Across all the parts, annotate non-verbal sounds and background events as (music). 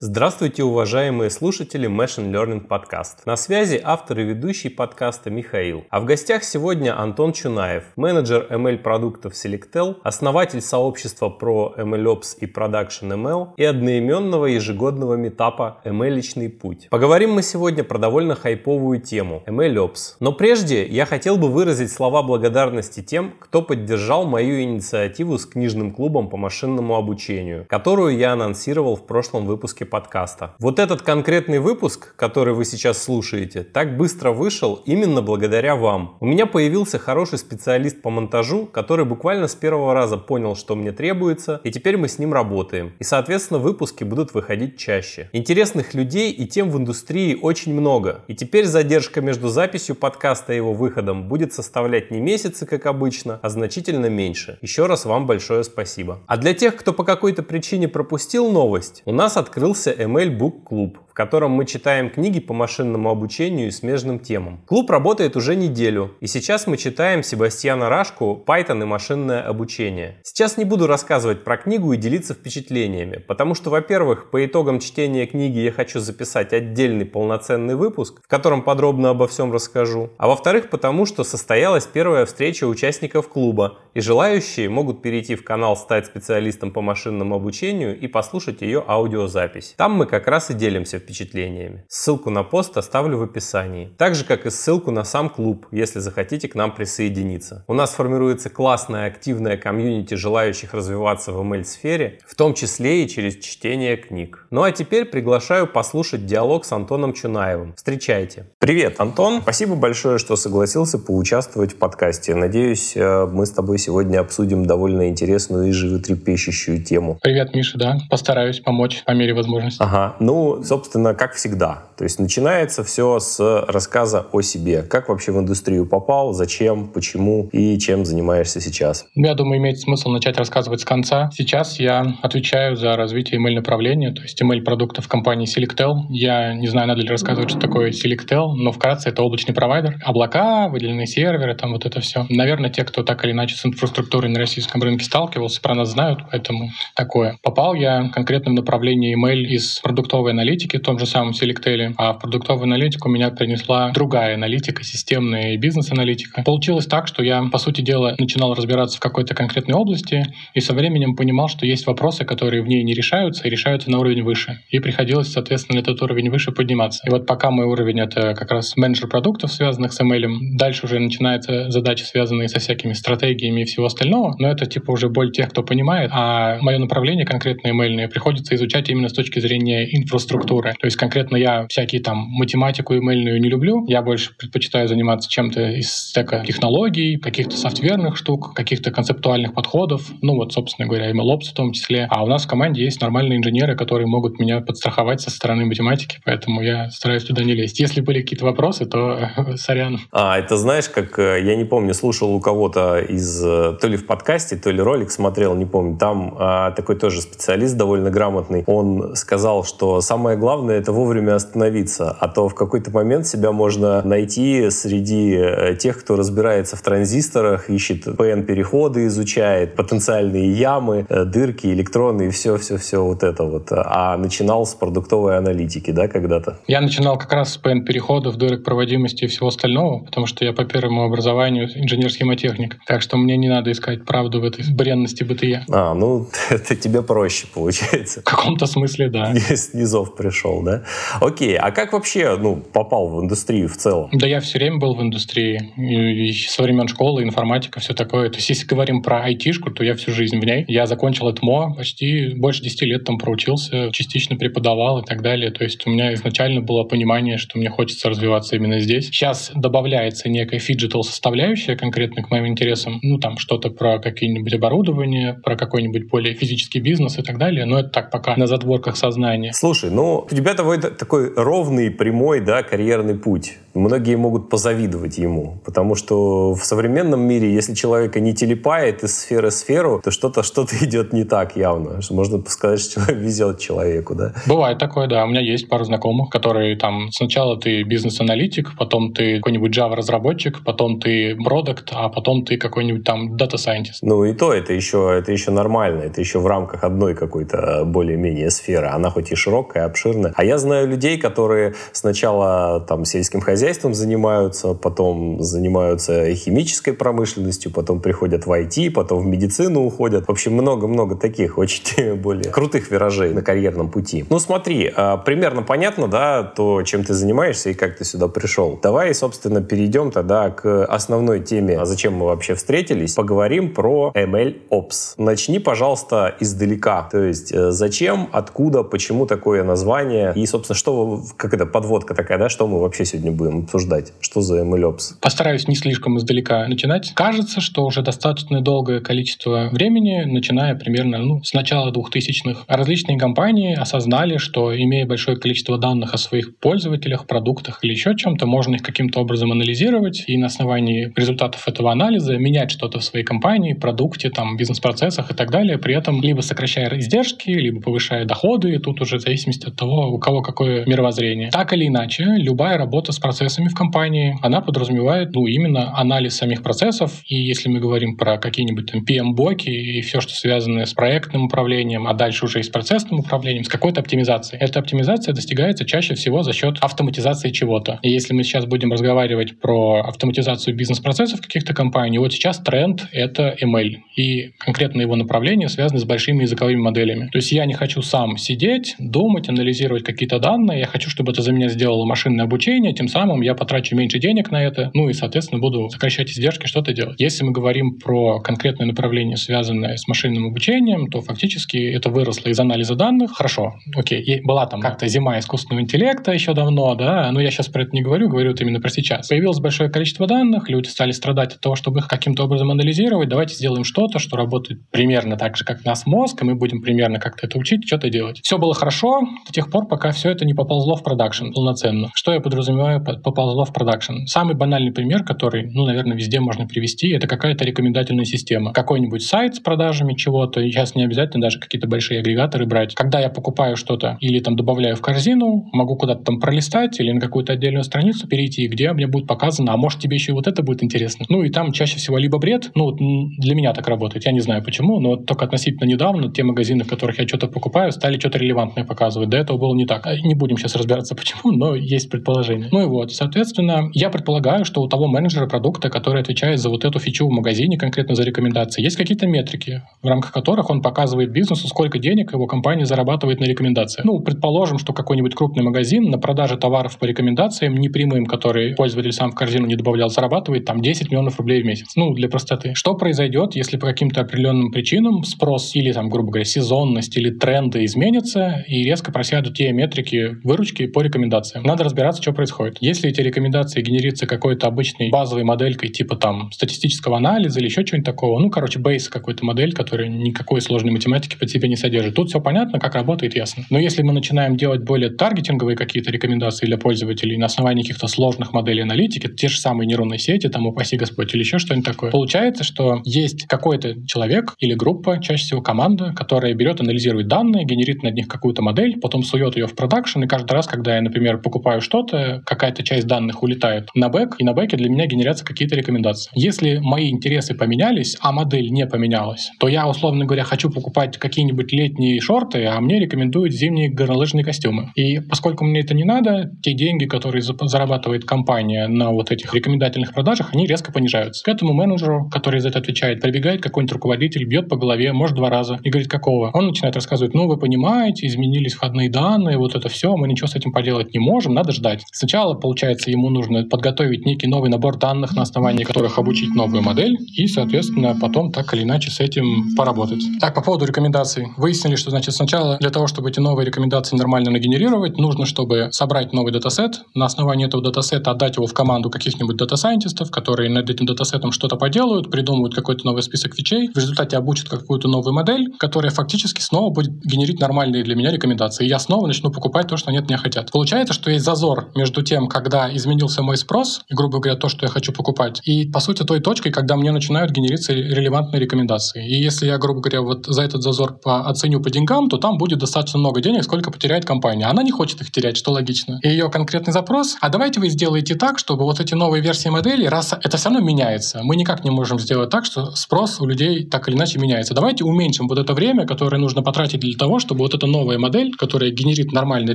Здравствуйте, уважаемые слушатели Machine Learning Podcast. На связи автор и ведущий подкаста Михаил. А в гостях сегодня Антон Чунаев, менеджер ML продуктов Selectel, основатель сообщества про MLOps и Production ML и одноименного ежегодного метапа ML-личный путь. Поговорим мы сегодня про довольно хайповую тему MLOps. Но прежде я хотел бы выразить слова благодарности тем, кто поддержал мою инициативу с книжным клубом по машинному обучению, которую я анонсировал в прошлом выпуске подкаста. Вот этот конкретный выпуск, который вы сейчас слушаете, так быстро вышел именно благодаря вам. У меня появился хороший специалист по монтажу, который буквально с первого раза понял, что мне требуется, и теперь мы с ним работаем. И, соответственно, выпуски будут выходить чаще. Интересных людей и тем в индустрии очень много. И теперь задержка между записью подкаста и его выходом будет составлять не месяцы, как обычно, а значительно меньше. Еще раз вам большое спасибо. А для тех, кто по какой-то причине пропустил новость, у нас открылся появился ML Book Club котором мы читаем книги по машинному обучению и смежным темам. Клуб работает уже неделю, и сейчас мы читаем Себастьяна Рашку «Python и машинное обучение». Сейчас не буду рассказывать про книгу и делиться впечатлениями, потому что, во-первых, по итогам чтения книги я хочу записать отдельный полноценный выпуск, в котором подробно обо всем расскажу, а во-вторых, потому что состоялась первая встреча участников клуба, и желающие могут перейти в канал «Стать специалистом по машинному обучению» и послушать ее аудиозапись. Там мы как раз и делимся впечатлениями. Ссылку на пост оставлю в описании. Так же, как и ссылку на сам клуб, если захотите к нам присоединиться. У нас формируется классная активная комьюнити желающих развиваться в ML-сфере, в том числе и через чтение книг. Ну а теперь приглашаю послушать диалог с Антоном Чунаевым. Встречайте. Привет, Антон. Спасибо большое, что согласился поучаствовать в подкасте. Надеюсь, э, мы с тобой сегодня обсудим довольно интересную и животрепещущую тему. Привет, Миша, да. Постараюсь помочь по мере возможности. Ага. Ну, собственно, собственно, как всегда. То есть начинается все с рассказа о себе. Как вообще в индустрию попал, зачем, почему и чем занимаешься сейчас? Я думаю, имеет смысл начать рассказывать с конца. Сейчас я отвечаю за развитие email-направления, то есть email-продуктов компании Selectel. Я не знаю, надо ли рассказывать, что такое Selectel, но вкратце это облачный провайдер. Облака, выделенные серверы, там вот это все. Наверное, те, кто так или иначе с инфраструктурой на российском рынке сталкивался, про нас знают, поэтому такое. Попал я в направление email из продуктовой аналитики, в том же самом Selectel, а в продуктовую аналитику меня принесла другая аналитика, системная и бизнес-аналитика. Получилось так, что я, по сути дела, начинал разбираться в какой-то конкретной области и со временем понимал, что есть вопросы, которые в ней не решаются и решаются на уровень выше. И приходилось, соответственно, на этот уровень выше подниматься. И вот пока мой уровень — это как раз менеджер продуктов, связанных с ML, дальше уже начинаются задачи, связанные со всякими стратегиями и всего остального, но это типа уже боль тех, кто понимает, а мое направление конкретно ML приходится изучать именно с точки зрения инфраструктуры. То есть конкретно я всякие там математику имейльную не люблю. Я больше предпочитаю заниматься чем-то из стека технологий, каких-то софтверных штук, каких-то концептуальных подходов. Ну вот, собственно говоря, MLOps в том числе. А у нас в команде есть нормальные инженеры, которые могут меня подстраховать со стороны математики, поэтому я стараюсь туда не лезть. Если были какие-то вопросы, то (laughs) сорян. А, это знаешь, как, э, я не помню, слушал у кого-то из, э, то ли в подкасте, то ли ролик смотрел, не помню, там а, такой тоже специалист довольно грамотный, он сказал, что самое главное это вовремя остановиться, а то в какой-то момент себя можно найти среди э, тех, кто разбирается в транзисторах, ищет PN-переходы, изучает потенциальные ямы, э, дырки, электроны и все-все-все вот это вот. А начинал с продуктовой аналитики, да, когда-то? Я начинал как раз с PN-переходов, дырок проводимости и всего остального, потому что я по первому образованию инженер-схемотехник. Так что мне не надо искать правду в этой бренности бытия. А, ну, (laughs) это тебе проще получается. В каком-то смысле, да. С низов пришел, да? Окей, а как вообще ну, попал в индустрию в целом? Да я все время был в индустрии. И, со времен школы, информатика, все такое. То есть если говорим про айтишку, то я всю жизнь в ней. Я закончил ИТМО, почти больше 10 лет там проучился, частично преподавал и так далее. То есть у меня изначально было понимание, что мне хочется развиваться именно здесь. Сейчас добавляется некая phygital составляющая конкретно к моим интересам. Ну там что-то про какие-нибудь оборудование, про какой-нибудь более физический бизнес и так далее. Но это так пока на задворках сознания. Слушай, ну тебя такой, такой ровный, прямой, да, карьерный путь. Многие могут позавидовать ему, потому что в современном мире, если человека не телепает из сферы в сферу, то что-то что-то (laughs) идет не так явно. Что можно сказать, что везет человеку, да? Бывает такое, да. У меня есть пару знакомых, которые там сначала ты бизнес-аналитик, потом ты какой-нибудь Java-разработчик, потом ты продукт, а потом ты какой-нибудь там дата-сайентист. Ну и то, это еще, это еще нормально, это еще в рамках одной какой-то более-менее сферы. Она хоть и широкая, обширная. А я знаю людей, которые сначала там сельским хозяйством занимаются, потом занимаются химической промышленностью, потом приходят в IT, потом в медицину уходят. В общем, много-много таких очень (laughs) более крутых виражей на карьерном пути. Ну смотри, а, примерно понятно, да, то, чем ты занимаешься и как ты сюда пришел. Давай, собственно, перейдем тогда к основной теме, а зачем мы вообще встретились. Поговорим про ML Ops. Начни, пожалуйста, издалека. То есть, э, зачем, откуда, почему такое название и, собственно, что, как это, подводка такая, да, что мы вообще сегодня будем обсуждать? Что за MLOps? Постараюсь не слишком издалека начинать. Кажется, что уже достаточно долгое количество времени, начиная примерно ну, с начала 2000-х, различные компании осознали, что имея большое количество данных о своих пользователях, продуктах или еще чем-то, можно их каким-то образом анализировать и на основании результатов этого анализа менять что-то в своей компании, продукте, там, бизнес-процессах и так далее, при этом либо сокращая издержки, либо повышая доходы, и тут уже в зависимости от того, у кого какое мировоззрение. Так или иначе, любая работа с процессами в компании, она подразумевает, ну, именно анализ самих процессов, и если мы говорим про какие-нибудь там PM-блоки и все, что связано с проектным управлением, а дальше уже и с процессным управлением, с какой-то оптимизацией. Эта оптимизация достигается чаще всего за счет автоматизации чего-то. И если мы сейчас будем разговаривать про автоматизацию бизнес-процессов каких-то компаний, вот сейчас тренд — это ML. И конкретно его направление связано с большими языковыми моделями. То есть я не хочу сам сидеть, думать, анализировать какие-то данные, я хочу, чтобы это за меня сделало машинное обучение, тем самым я потрачу меньше денег на это, ну и, соответственно, буду сокращать издержки, что-то делать. Если мы говорим про конкретное направление, связанное с машинным обучением, то фактически это выросло из анализа данных. Хорошо, окей, была там как-то зима искусственного интеллекта еще давно, да, но я сейчас про это не говорю, говорю вот именно про сейчас. Появилось большое количество данных, люди стали страдать от того, чтобы их каким-то образом анализировать, давайте сделаем что-то, что работает примерно так же, как нас мозг, и мы будем примерно как-то это учить, что-то делать. Все было хорошо до тех пор, пока все это не поползло в продакшн полноценно. Что я подразумеваю под поползло в продакшн? Самый банальный пример, который, ну, наверное, везде можно привести, это какая-то рекомендательная система. Какой-нибудь сайт с продажами чего-то, сейчас не обязательно даже какие-то большие агрегаторы брать. Когда я покупаю что-то или там добавляю в корзину, могу куда-то там пролистать или на какую-то отдельную страницу перейти, где мне будет показано, а может тебе еще вот это будет интересно. Ну и там чаще всего либо бред, ну для меня так работает, я не знаю почему, но только относительно недавно те магазины, в которых я что-то покупаю, стали что-то релевантное показывать. До этого было не так. Не будем сейчас разбираться (laughs) почему, но есть предположение. Ну и вот, соответственно, я предполагаю, что у того менеджера продукта, который отвечает за вот эту фичу в магазине, конкретно за рекомендации, есть какие-то метрики, в рамках которых он показывает бизнесу, сколько денег его компания зарабатывает на рекомендациях. Ну, предположим, что какой-нибудь крупный магазин на продаже товаров по рекомендациям непрямым, которые пользователь сам в корзину не добавлял, зарабатывает там 10 миллионов рублей в месяц. Ну, для простоты. Что произойдет, если по каким-то определенным причинам спрос или, там, грубо говоря, сезонность или тренды изменятся и резко просядут те метрики выручки по рекомендациям? Надо разбираться, что происходит. Если эти рекомендации генерится какой-то обычной базовой моделькой, типа там статистического анализа или еще чего-нибудь такого, ну, короче, бейс какой-то модель, которая никакой сложной математики под себя не содержит. Тут все понятно, как работает, ясно. Но если мы начинаем делать более таргетинговые какие-то рекомендации для пользователей на основании каких-то сложных моделей аналитики, те же самые нейронные сети, там, упаси Господь, или еще что-нибудь такое, получается, что есть какой-то человек или группа, чаще всего команда, которая берет, анализирует данные, генерит над них какую-то модель, потом сует ее в продакшн, и каждый раз, когда я, например, покупаю что-то, какая-то часть данных улетает на бэк, и на бэке для меня генерятся какие-то рекомендации. Если мои интересы поменялись, а модель не поменялась, то я, условно говоря, хочу покупать какие-нибудь летние шорты, а мне рекомендуют зимние горнолыжные костюмы. И поскольку мне это не надо, те деньги, которые зарабатывает компания на вот этих рекомендательных продажах, они резко понижаются. К этому менеджеру, который за это отвечает, прибегает какой-нибудь руководитель, бьет по голове, может, два раза, и говорит, какого? Он начинает рассказывать, ну, вы понимаете, изменились входные данные, вот это все, мы ничего с этим поделать не можем, надо ждать. Сначала, получается, ему нужно подготовить некий новый набор данных, на основании которых обучить новую модель, и, соответственно, потом так или иначе с этим поработать. Так, по поводу рекомендаций. Выяснили, что, значит, сначала для того, чтобы эти новые рекомендации нормально нагенерировать, нужно, чтобы собрать новый датасет, на основании этого датасета отдать его в команду каких-нибудь дата-сайентистов, которые над этим датасетом что-то поделают, придумают какой-то новый список фичей, в результате обучат какую-то новую модель, которая фактически снова будет генерить нормальные для меня рекомендации. И я снова начну покупать то, что они от меня хотят. Получается, что есть зазор между тем, когда изменился мой спрос, и, грубо говоря, то, что я хочу покупать, и, по сути, той точкой, когда мне начинают генериться релевантные рекомендации. И если я, грубо говоря, вот за этот зазор по, оценю по деньгам, то там будет достаточно много денег, сколько потеряет компания. Она не хочет их терять, что логично. И ее конкретный запрос, а давайте вы сделаете так, чтобы вот эти новые версии модели, раз это все равно меняется, мы никак не можем сделать так, что спрос у людей так или иначе меняется. Давайте уменьшим вот это время, которое нужно потратить для того, чтобы вот эта новая модель, которая генерит нормальные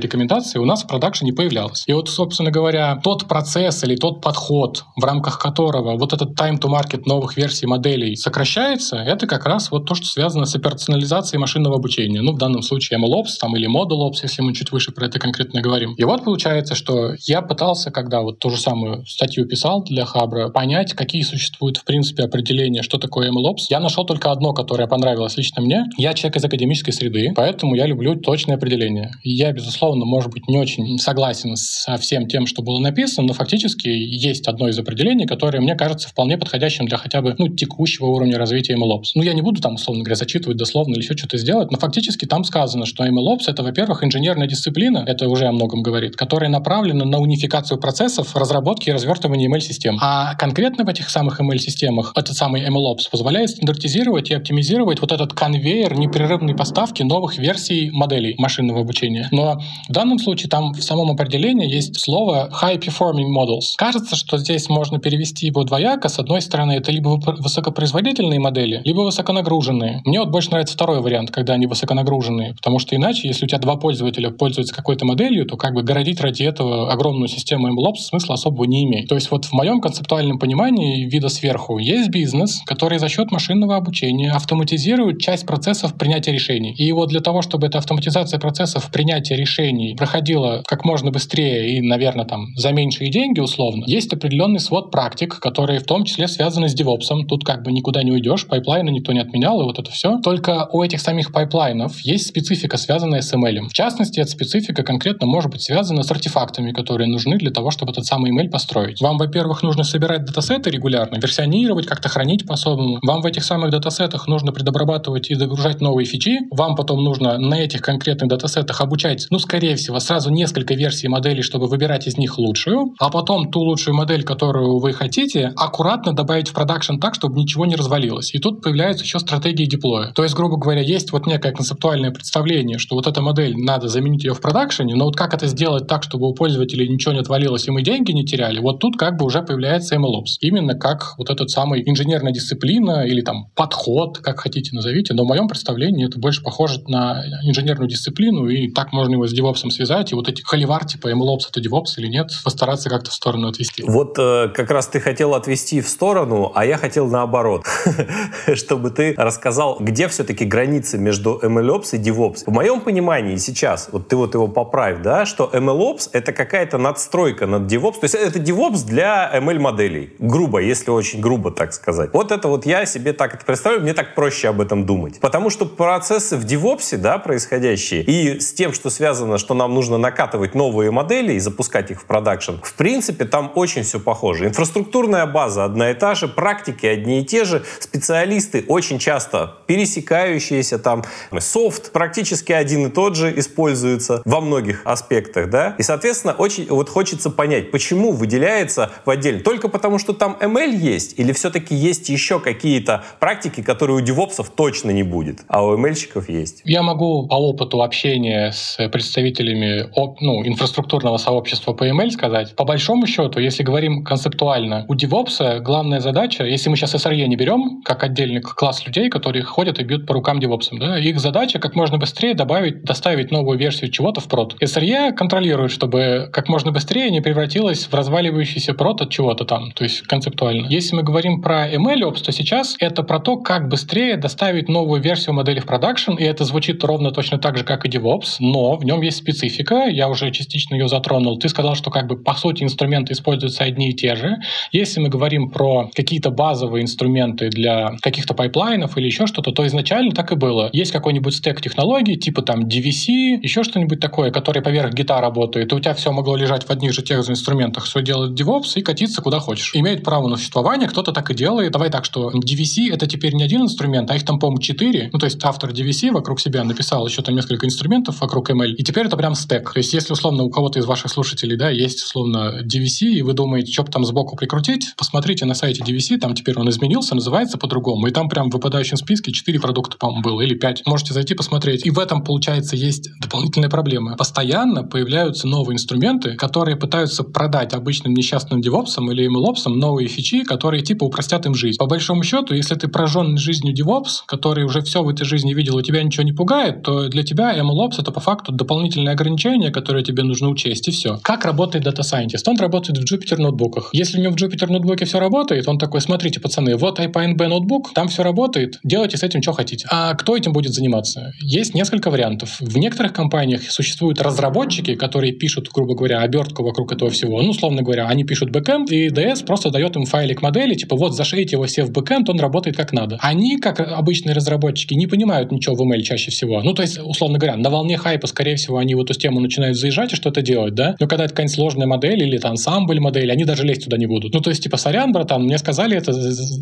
рекомендации, у нас в продакшене появлялась. И вот, собственно говоря, тот процесс или тот подход, в рамках которого вот этот time to market новых версий моделей сокращается, это как раз вот то, что связано с персонализацией машинного обучения. Ну, в данном случае MLOps там, или ModelOps, если мы чуть выше про это конкретно говорим. И вот получается, что я пытался, когда вот ту же самую статью писал для Хабра, понять, какие существуют, в принципе, определения, что такое MLOps. Я нашел только одно, которое понравилось лично мне. Я человек из академической среды, поэтому я люблю точное определение. Я, безусловно, может быть, не очень согласен со всем тем, что было написано, но фактически есть одно из определений, которое мне кажется вполне подходящим для хотя бы ну, текущего уровня развития MLOps. Ну, я не буду там, условно говоря, зачитывать дословно или еще что-то сделать, но фактически там сказано, что MLOps — это, во-первых, инженерная дисциплина, это уже о многом говорит, которая направлена на унификацию процессов разработки и развертывания ML-систем. А конкретно в этих самых ML-системах этот самый MLOps позволяет стандартизировать и оптимизировать вот этот конвейер непрерывной поставки новых версий моделей машинного обучения. Но в данном случае там в самом определении есть слово high performing models. Кажется, что здесь можно перевести его двояко. С одной стороны, это либо высокопроизводительные модели, либо высоконагруженные. Мне вот больше нравится второй вариант, когда они высоконагруженные, потому что иначе, если у тебя два пользователя пользуются какой-то моделью, то как бы городить ради этого огромную систему MLOps смысла особого не имеет. То есть вот в моем концептуальном понимании вида сверху есть бизнес, который за счет машинного обучения автоматизирует часть процессов принятия решений. И вот для того, чтобы эта автоматизация процессов принятия решений проходила как можно быстрее и, наверное, там за меньшие деньги условно, есть определенный свод практик, которые в том числе связаны с DevOps. Тут как бы никуда не уйдешь, пайплайны никто не отменял, и вот это все. Только у этих самих пайплайнов есть специфика, связанная с ML. В частности, эта специфика конкретно может быть связана с артефактами, которые нужны для того, чтобы этот самый ML построить. Вам, во-первых, нужно собирать датасеты регулярно, версионировать, как-то хранить по-особому. Вам в этих самых датасетах нужно предобрабатывать и загружать новые фичи. Вам потом нужно на этих конкретных датасетах обучать, ну, скорее всего, сразу несколько версий модели, чтобы выбирать из них лучшую, а потом ту лучшую модель, которую вы хотите, аккуратно добавить в продакшн так, чтобы ничего не развалилось. И тут появляются еще стратегии деплоя. То есть, грубо говоря, есть вот некое концептуальное представление, что вот эта модель, надо заменить ее в продакшене, но вот как это сделать так, чтобы у пользователей ничего не отвалилось и мы деньги не теряли, вот тут как бы уже появляется MLOps. Именно как вот этот самый инженерная дисциплина или там подход, как хотите назовите, но в моем представлении это больше похоже на инженерную дисциплину, и так можно его с DevOps связать, и вот эти холивар типа MLOps это DevOps или нет, постараться как-то в сторону отвести. Вот э, как раз ты хотел отвести в сторону, а я хотел наоборот, (laughs) чтобы ты рассказал, где все-таки границы между MLOps и DevOps. В моем понимании сейчас, вот ты вот его поправь, да, что MLOps — это какая-то надстройка над DevOps, то есть это DevOps для ML-моделей, грубо, если очень грубо так сказать. Вот это вот я себе так это представляю, мне так проще об этом думать. Потому что процессы в DevOps, да, происходящие, и с тем, что связано, что нам нужно накатывать новые модели и запускать их в продакшн, в принципе, там очень все похоже. Инфраструктурная база одна и та же, практики одни и те же, специалисты очень часто пересекающиеся, там. Софт практически один и тот же используется во многих аспектах, да, и, соответственно, очень вот хочется понять, почему выделяется в отдельно, только потому, что там ML есть, или все-таки есть еще какие-то практики, которые у девопсов точно не будет, а у ML-щиков есть? Я могу по опыту общения с представителями ну, инфраструктурного сообщества по сказать, по большому счету, если говорим концептуально, у DevOps главная задача, если мы сейчас SRE не берем, как отдельный класс людей, которые ходят и бьют по рукам DevOps, да, их задача как можно быстрее добавить, доставить новую версию чего-то в прод. SRE контролирует, чтобы как можно быстрее не превратилось в разваливающийся прод от чего-то там, то есть концептуально. Если мы говорим про MLOps, то сейчас это про то, как быстрее доставить новую версию модели в продакшн, и это звучит ровно точно так же, как и DevOps, но в нем есть специфика, я уже частично ее затронул. Ты сказал, что как бы по сути инструменты используются одни и те же. Если мы говорим про какие-то базовые инструменты для каких-то пайплайнов или еще что-то, то изначально так и было. Есть какой-нибудь стек технологий, типа там DVC, еще что-нибудь такое, который поверх гита работает, и у тебя все могло лежать в одних же тех же инструментах, все делает DevOps и катиться куда хочешь. Имеет право на существование, кто-то так и делает. Давай так, что DVC — это теперь не один инструмент, а их там, по-моему, четыре. Ну, то есть автор DVC вокруг себя написал еще там несколько инструментов вокруг вокруг ML. И теперь это прям стек. То есть если условно у кого-то из ваших слушателей да, есть условно DVC, и вы думаете, что там сбоку прикрутить, посмотрите на сайте DVC, там теперь он изменился, называется по-другому. И там прям в выпадающем списке 4 продукта, по-моему, было, или 5. Можете зайти посмотреть. И в этом, получается, есть дополнительная проблема. Постоянно появляются новые инструменты, которые пытаются продать обычным несчастным девопсам или MLOps новые фичи, которые типа упростят им жизнь. По большому счету, если ты прожжен жизнью DevOps, который уже все в этой жизни видел, у тебя ничего не пугает, то для тебя MLOps это по факту дополнительное ограничение, которое тебе нужно учесть, и все. Как работает Data Scientist? Он работает в Jupyter ноутбуках. Если у него в Jupyter ноутбуке все работает, он такой, смотрите, пацаны, вот IPYNB ноутбук, там все работает, делайте с этим, что хотите. А кто этим будет заниматься? Есть несколько вариантов. В некоторых компаниях существуют разработчики, которые пишут, грубо говоря, обертку вокруг этого всего. Ну, условно говоря, они пишут бэкэнд, и DS просто дает им файлик модели, типа вот зашейте его все в бэкэнд, он работает как надо. Они, как обычные разработчики, не понимают ничего в ML чаще всего. Ну, то есть, условно говоря, на волне хайпа, скорее всего, они в эту тему начинают заезжать и что-то делать, да? Но когда это какая-нибудь сложная модель или это ансамбль модель, они даже лезть туда не будут. Ну, то есть, типа, сорян, братан, мне сказали это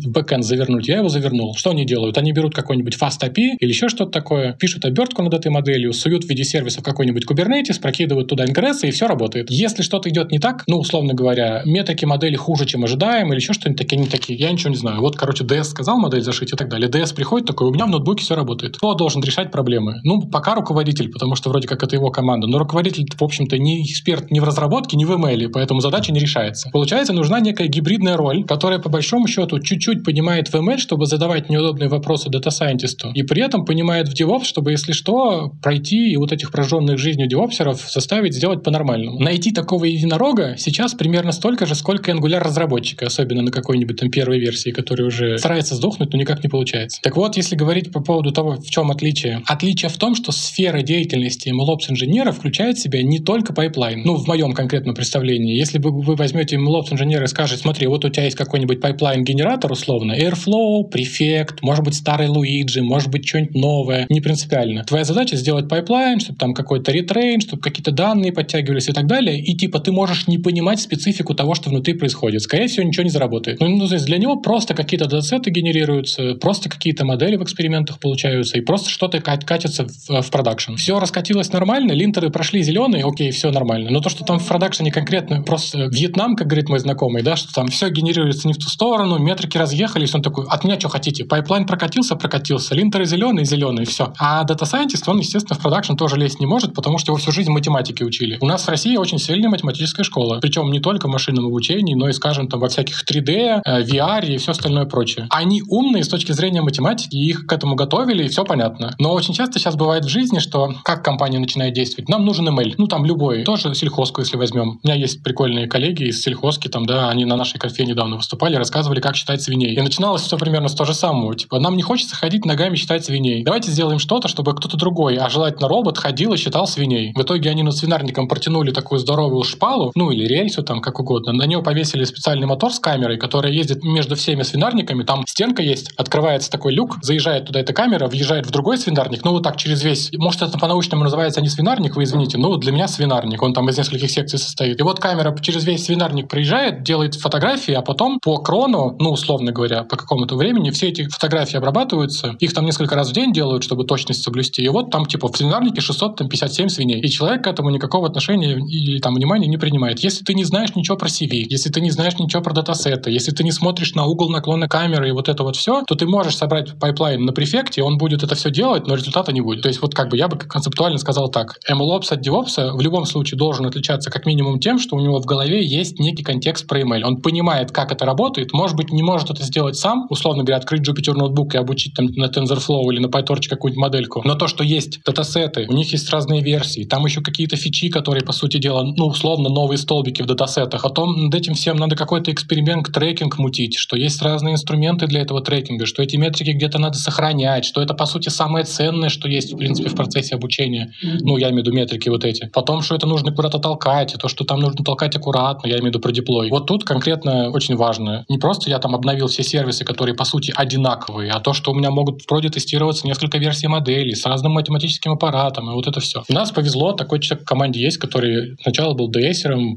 бэкэнд завернуть, я его завернул. Что они делают? Они берут какой-нибудь fast API или еще что-то такое, пишут обертку над этой моделью, суют в виде сервиса какой-нибудь Kubernetes, прокидывают туда ингрессы, и все работает. Если что-то идет не так, ну, условно говоря, метрики модели хуже, чем ожидаем, или еще что-нибудь такие, они такие, я ничего не знаю. Вот, короче, DS сказал модель зашить и так далее. DS приходит такой, у меня в ноутбуке все работает. Кто должен решать проблемы? Ну, пока руководитель, потому что вроде как это его команда. Но руководитель, в общем-то, не эксперт ни в разработке, ни в ML, поэтому задача не решается. Получается, нужна некая гибридная роль, которая, по большому счету, чуть-чуть понимает в ML, чтобы задавать неудобные вопросы дата-сайентисту, и при этом понимает в DevOps, чтобы, если что, пройти и вот этих прожженных жизнью девопсеров заставить сделать по-нормальному. Найти такого единорога сейчас примерно столько же, сколько Angular разработчика, особенно на какой-нибудь там первой версии, который уже старается сдохнуть, но никак не получается. Так вот, если говорить по поводу того, в чем отличие. Отличие в том, что сфера деятельности MLOps инженера включает в себя не только пайплайн. Ну, в моем конкретном представлении. Если бы вы возьмете MLOps инженера и скажете, смотри, вот у тебя есть какой-нибудь пайплайн-генератор условно, Airflow, Prefect, может быть старый Luigi, может быть что-нибудь новое, не принципиально. Твоя задача сделать пайплайн, чтобы там какой-то ретрейн, чтобы какие-то данные подтягивались и так далее, и типа ты можешь не понимать специфику того, что внутри происходит. Скорее всего, ничего не заработает. Ну, ну то есть для него просто какие-то датасеты генерируются, просто какие-то модели в экспериментах получаются, и просто что-то катится в, в продакшн. Все раскатилось нормально, линтеры прошли зеленые, окей, все нормально. Но то, что там в продакшене конкретно просто Вьетнам, как говорит мой знакомый, да, что там все генерируется не в ту сторону, метрики разъехались, он такой, от меня что хотите? Пайплайн прокатился, прокатился, линтеры зеленые, зеленые, все. А дата сайентист, он, естественно, в продакшн тоже лезть не может, потому что его всю жизнь математики учили. У нас в России очень сильная математическая школа, причем не только в машинном обучении, но и, скажем, там во всяких 3D, э, VR и все остальное прочее. Они умные с точки зрения математики, их к этому готовили, и все понятно. Но очень часто сейчас бывает в жизни, что как компания начинает действовать? Нам нужен ML. Ну, там любой. Тоже сельхозку, если возьмем. У меня есть прикольные коллеги из сельхозки, там, да, они на нашей конфе недавно выступали, рассказывали, как считать свиней. И начиналось все примерно с того же самого. Типа, нам не хочется ходить ногами считать свиней. Давайте сделаем что-то, чтобы кто-то другой, а желательно робот, ходил и считал свиней. В итоге они над свинарником протянули такую здоровую шпалу, ну или рельсу, там, как угодно. На нее повесили специальный мотор с камерой, которая ездит между всеми свинарниками. Там стенка есть, открывается такой люк, заезжает туда эта камера, въезжает в другой свинарник, ну вот так через весь, может это по-научному называется не свинарник, вы извините, но для меня свинарник, он там из нескольких секций состоит. И вот камера через весь свинарник приезжает, делает фотографии, а потом по крону, ну условно говоря, по какому-то времени все эти фотографии обрабатываются, их там несколько раз в день делают, чтобы точность соблюсти, и вот там типа в свинарнике 657 свиней, и человек к этому никакого отношения или там внимания не принимает. Если ты не знаешь ничего про CV, если ты не знаешь ничего про датасеты, если ты не смотришь на угол наклона камеры и вот это вот все, то ты можешь собрать пайплайн на Prefect е, он будет это все делать, но результата не будет. То есть вот как бы я бы концептуально сказал так. MLOps от DevOps в любом случае должен отличаться как минимум тем, что у него в голове есть некий контекст про ML. Он понимает, как это работает, может быть, не может это сделать сам, условно говоря, открыть Jupyter notebook и обучить там на TensorFlow или на PyTorch какую-нибудь модельку. Но то, что есть датасеты, у них есть разные версии, там еще какие-то фичи, которые, по сути дела, ну, условно, новые столбики в датасетах. Потом над этим всем надо какой-то эксперимент, трекинг мутить, что есть разные инструменты для этого трекинга, что эти метрики где-то надо сохранять, что это, по сути, самое ценное, что есть, в принципе, в процессе обучения. Ну, я имею в виду метрики вот эти. Потом, что это нужно куда-то толкать, то, что там нужно толкать аккуратно, я имею в виду про деплой. Вот тут конкретно очень важно. Не просто я там обновил все сервисы, которые, по сути, одинаковые, а то, что у меня могут вроде тестироваться несколько версий моделей с разным математическим аппаратом, и вот это все. У нас повезло, такой человек в команде есть, который сначала был ds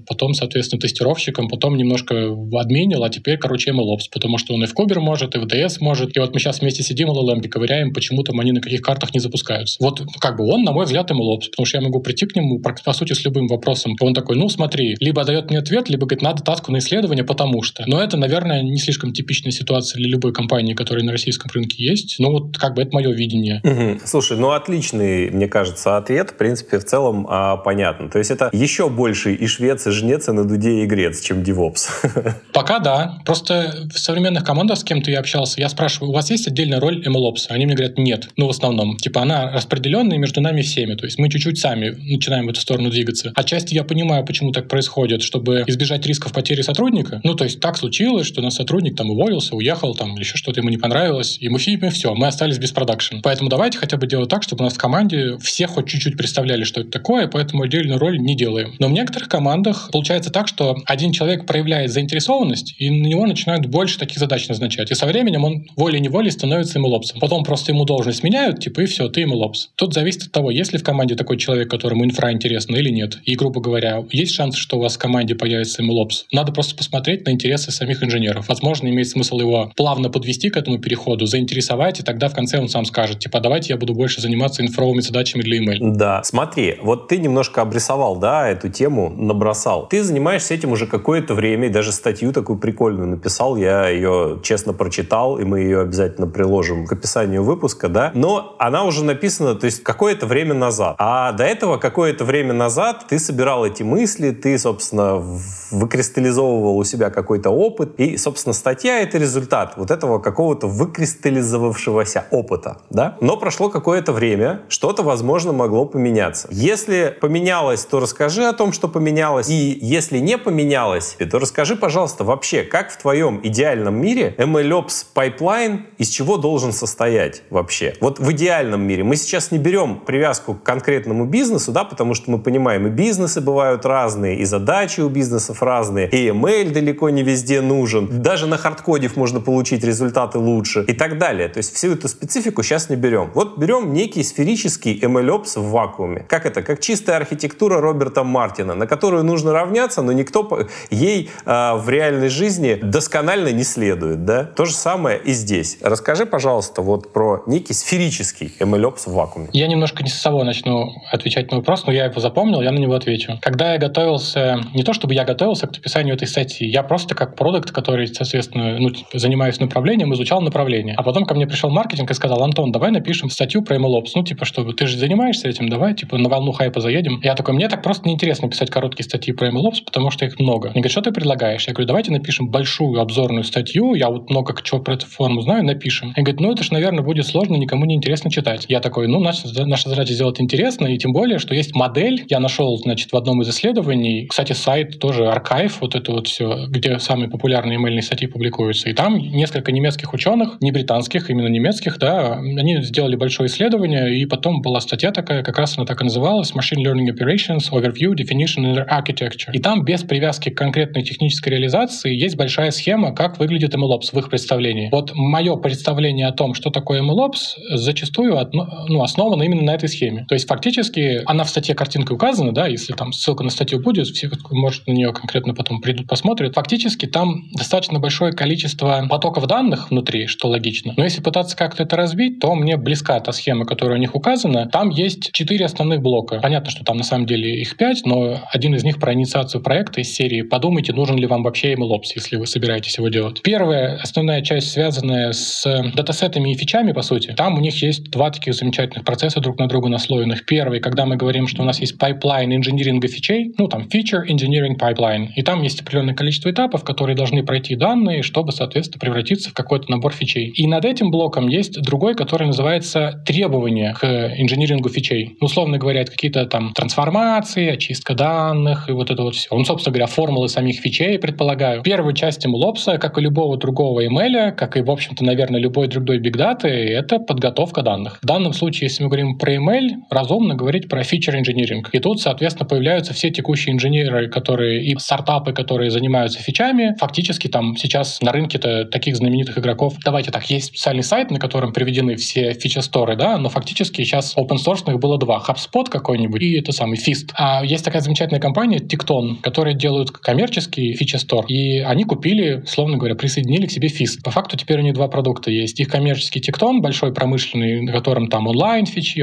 потом, соответственно, тестировщиком, потом немножко админил, а теперь, короче, MLOps, потому что он и в Кубер может, и в DS может. И вот мы сейчас вместе сидим, LLM ковыряем, почему там они на каких картах не запускаются. Вот как бы он, на мой мой взгляд, MLOps, потому что я могу прийти к нему, по сути, с любым вопросом. Он такой, ну, смотри, либо дает мне ответ, либо говорит, надо таску на исследование, потому что. Но это, наверное, не слишком типичная ситуация для любой компании, которая на российском рынке есть. Ну, вот как бы это мое видение. Угу. Слушай, ну, отличный, мне кажется, ответ. В принципе, в целом а, понятно. То есть это еще больше и швец, и жнец, и на дуде, и грец, чем DevOps. (laughs) Пока да. Просто в современных командах, с кем-то я общался, я спрашиваю, у вас есть отдельная роль MLOps? Они мне говорят, нет. Ну, в основном. Типа она распределенная между нами всеми. То есть мы чуть-чуть сами начинаем в эту сторону двигаться. Отчасти я понимаю, почему так происходит, чтобы избежать рисков потери сотрудника. Ну, то есть так случилось, что наш сотрудник там уволился, уехал там или еще что-то ему не понравилось, и мы фильме все, мы остались без продакшн. Поэтому давайте хотя бы делать так, чтобы у нас в команде все хоть чуть-чуть представляли, что это такое, поэтому отдельную роль не делаем. Но в некоторых командах получается так, что один человек проявляет заинтересованность, и на него начинают больше таких задач назначать. И со временем он волей-неволей становится ему лопсом. Потом просто ему должность меняют, типа, и все, ты ему лопс. Тут зависит от того, есть ли в команде такой человек, которому инфра интересна или нет. И, грубо говоря, есть шанс, что у вас в команде появится лопс. Надо просто посмотреть на интересы самих инженеров. Возможно, имеет смысл его плавно подвести к этому переходу, заинтересовать, и тогда в конце он сам скажет, типа, давайте я буду больше заниматься инфровыми задачами для email. Да, смотри, вот ты немножко обрисовал, да, эту тему, набросал. Ты занимаешься этим уже какое-то время, и даже статью такую прикольную написал, я ее честно прочитал, и мы ее обязательно приложим к описанию выпуска, да, но она уже написана, то есть какое-то время назад. А до этого какое-то время назад ты собирал эти мысли, ты, собственно, выкристаллизовывал у себя какой-то опыт, и, собственно, статья — это результат вот этого какого-то выкристаллизовавшегося опыта, да? Но прошло какое-то время, что-то, возможно, могло поменяться. Если поменялось, то расскажи о том, что поменялось, и если не поменялось, то расскажи, пожалуйста, вообще, как в твоем идеальном мире MLOps pipeline из чего должен состоять вообще? Вот в идеальном мире мы сейчас не берем привязку к конкретному бизнесу, да, потому что мы понимаем, и бизнесы бывают разные, и задачи у бизнесов разные, и email далеко не везде нужен. Даже на хардкоде можно получить результаты лучше и так далее. То есть всю эту специфику сейчас не берем. Вот берем некий сферический MLOps в вакууме. Как это? Как чистая архитектура Роберта Мартина, на которую нужно равняться, но никто ей э, в реальной жизни досконально не следует. Да? То же самое и здесь. Расскажи, пожалуйста, вот про некий сферический MLOps в вакууме. Я немножко не с собой начну отвечать на вопрос, но я его запомнил, я на него отвечу. Когда я готовился, не то чтобы я готовился к написанию этой статьи, я просто как продукт, который, соответственно, ну, типа, занимаюсь направлением, изучал направление. А потом ко мне пришел маркетинг и сказал, Антон, давай напишем статью про MLOps. Ну, типа, что ты же занимаешься этим, давай, типа, на волну хайпа заедем. Я такой, мне так просто неинтересно писать короткие статьи про MLOps, потому что их много. Они говорят, что ты предлагаешь? Я говорю, давайте напишем большую обзорную статью, я вот много чего про эту форму знаю, напишем. Они говорят, ну, это же, наверное, будет сложно, никому не интересно читать. Я такой, ну, наша, наша задача сделать интересно, и тем более, что есть модель, я нашел, значит, в одном из исследований, кстати, сайт тоже архив, вот это вот все, где самые популярные email статьи публикуются. И там несколько немецких ученых, не британских, именно немецких, да, они сделали большое исследование, и потом была статья такая, как раз она так и называлась, Machine Learning Operations, Overview, Definition and Architecture. И там без привязки к конкретной технической реализации есть большая схема, как выглядит MLOps в их представлении. Вот мое представление о том, что такое MLOps, зачастую ну, основано именно на этой схеме. То есть фактически она в статье картинкой указана, да, если там ссылка на статью будет, все, может, на нее конкретно потом придут, посмотрят. Фактически там достаточно большое количество потоков данных внутри, что логично. Но если пытаться как-то это разбить, то мне близка та схема, которая у них указана. Там есть четыре основных блока. Понятно, что там на самом деле их пять, но один из них про инициацию проекта из серии «Подумайте, нужен ли вам вообще MLOps, если вы собираетесь его делать». Первая основная часть, связанная с датасетами и фичами, по сути. Там у них есть два таких замечательных процесса друг на друга наслоенных. Первый, когда мы говорим, что у нас есть пайплайн инжиниринга фичей, ну там feature engineering pipeline, и там есть определенное количество этапов, которые должны пройти данные, чтобы, соответственно, превратиться в какой-то набор фичей. И над этим блоком есть другой, который называется требования к инжинирингу фичей. Ну, условно говоря, это какие-то там трансформации, очистка данных и вот это вот все. Он, собственно говоря, формулы самих фичей, предполагаю. Первую часть MLOps, как и любого другого email, как и, в общем-то, наверное, любой другой data, это подготовка данных. В данном случае, если мы говорим про email, разумно говорить про engineering. И тут, соответственно, появляются все текущие инженеры, которые и стартапы, которые занимаются фичами. Фактически там сейчас на рынке-то таких знаменитых игроков, давайте так, есть специальный сайт, на котором приведены все фича-сторы, да, но фактически сейчас open source было два. HubSpot какой-нибудь и это самый Fist. А есть такая замечательная компания Tecton, которая делают коммерческий фича-стор, и они купили, словно говоря, присоединили к себе Fist. По факту теперь у них два продукта есть. Их коммерческий Tecton, большой промышленный, на котором там онлайн фичи,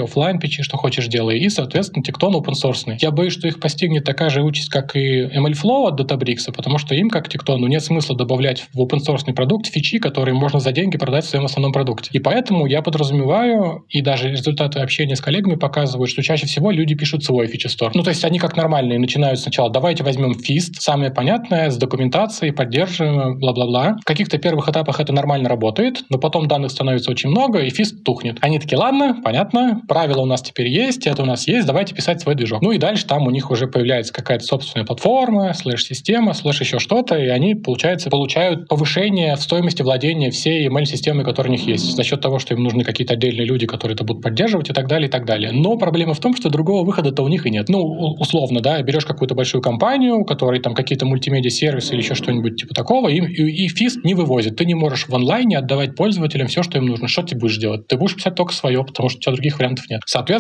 фичи, что хочешь делай, и, соответственно, Tecton open source. Я боюсь, что их постигнет такая же участь, как и MLflow от Databricks, потому что им, как Tecton, ну, нет смысла добавлять в open source продукт фичи, которые можно за деньги продать в своем основном продукте. И поэтому я подразумеваю, и даже результаты общения с коллегами показывают, что чаще всего люди пишут свой фичи-стор. Ну, то есть они как нормальные начинают сначала, давайте возьмем фист, самое понятное, с документацией, поддерживаем, бла-бла-бла. В каких-то первых этапах это нормально работает, но потом данных становится очень много, и фист тухнет. Они такие, ладно, понятно, правила у нас теперь есть, это у нас есть, давайте писать свой движок. Ну и дальше там у них уже появляется какая-то собственная платформа, слэш-система, слэш еще что-то, и они, получается, получают повышение в стоимости владения всей email-системы, которая у них есть, за счет того, что им нужны какие-то отдельные люди, которые это будут поддерживать и так далее, и так далее. Но проблема в том, что другого выхода-то у них и нет. Ну, условно, да, берешь какую-то большую компанию, у которой там какие-то мультимедиа-сервисы или еще что-нибудь типа такого, и, и, и фист не вывозит. Ты не можешь в онлайне отдавать пользователям все, что им нужно. Что ты будешь делать? Ты будешь писать только свое, потому что у тебя других вариантов нет. Соответственно,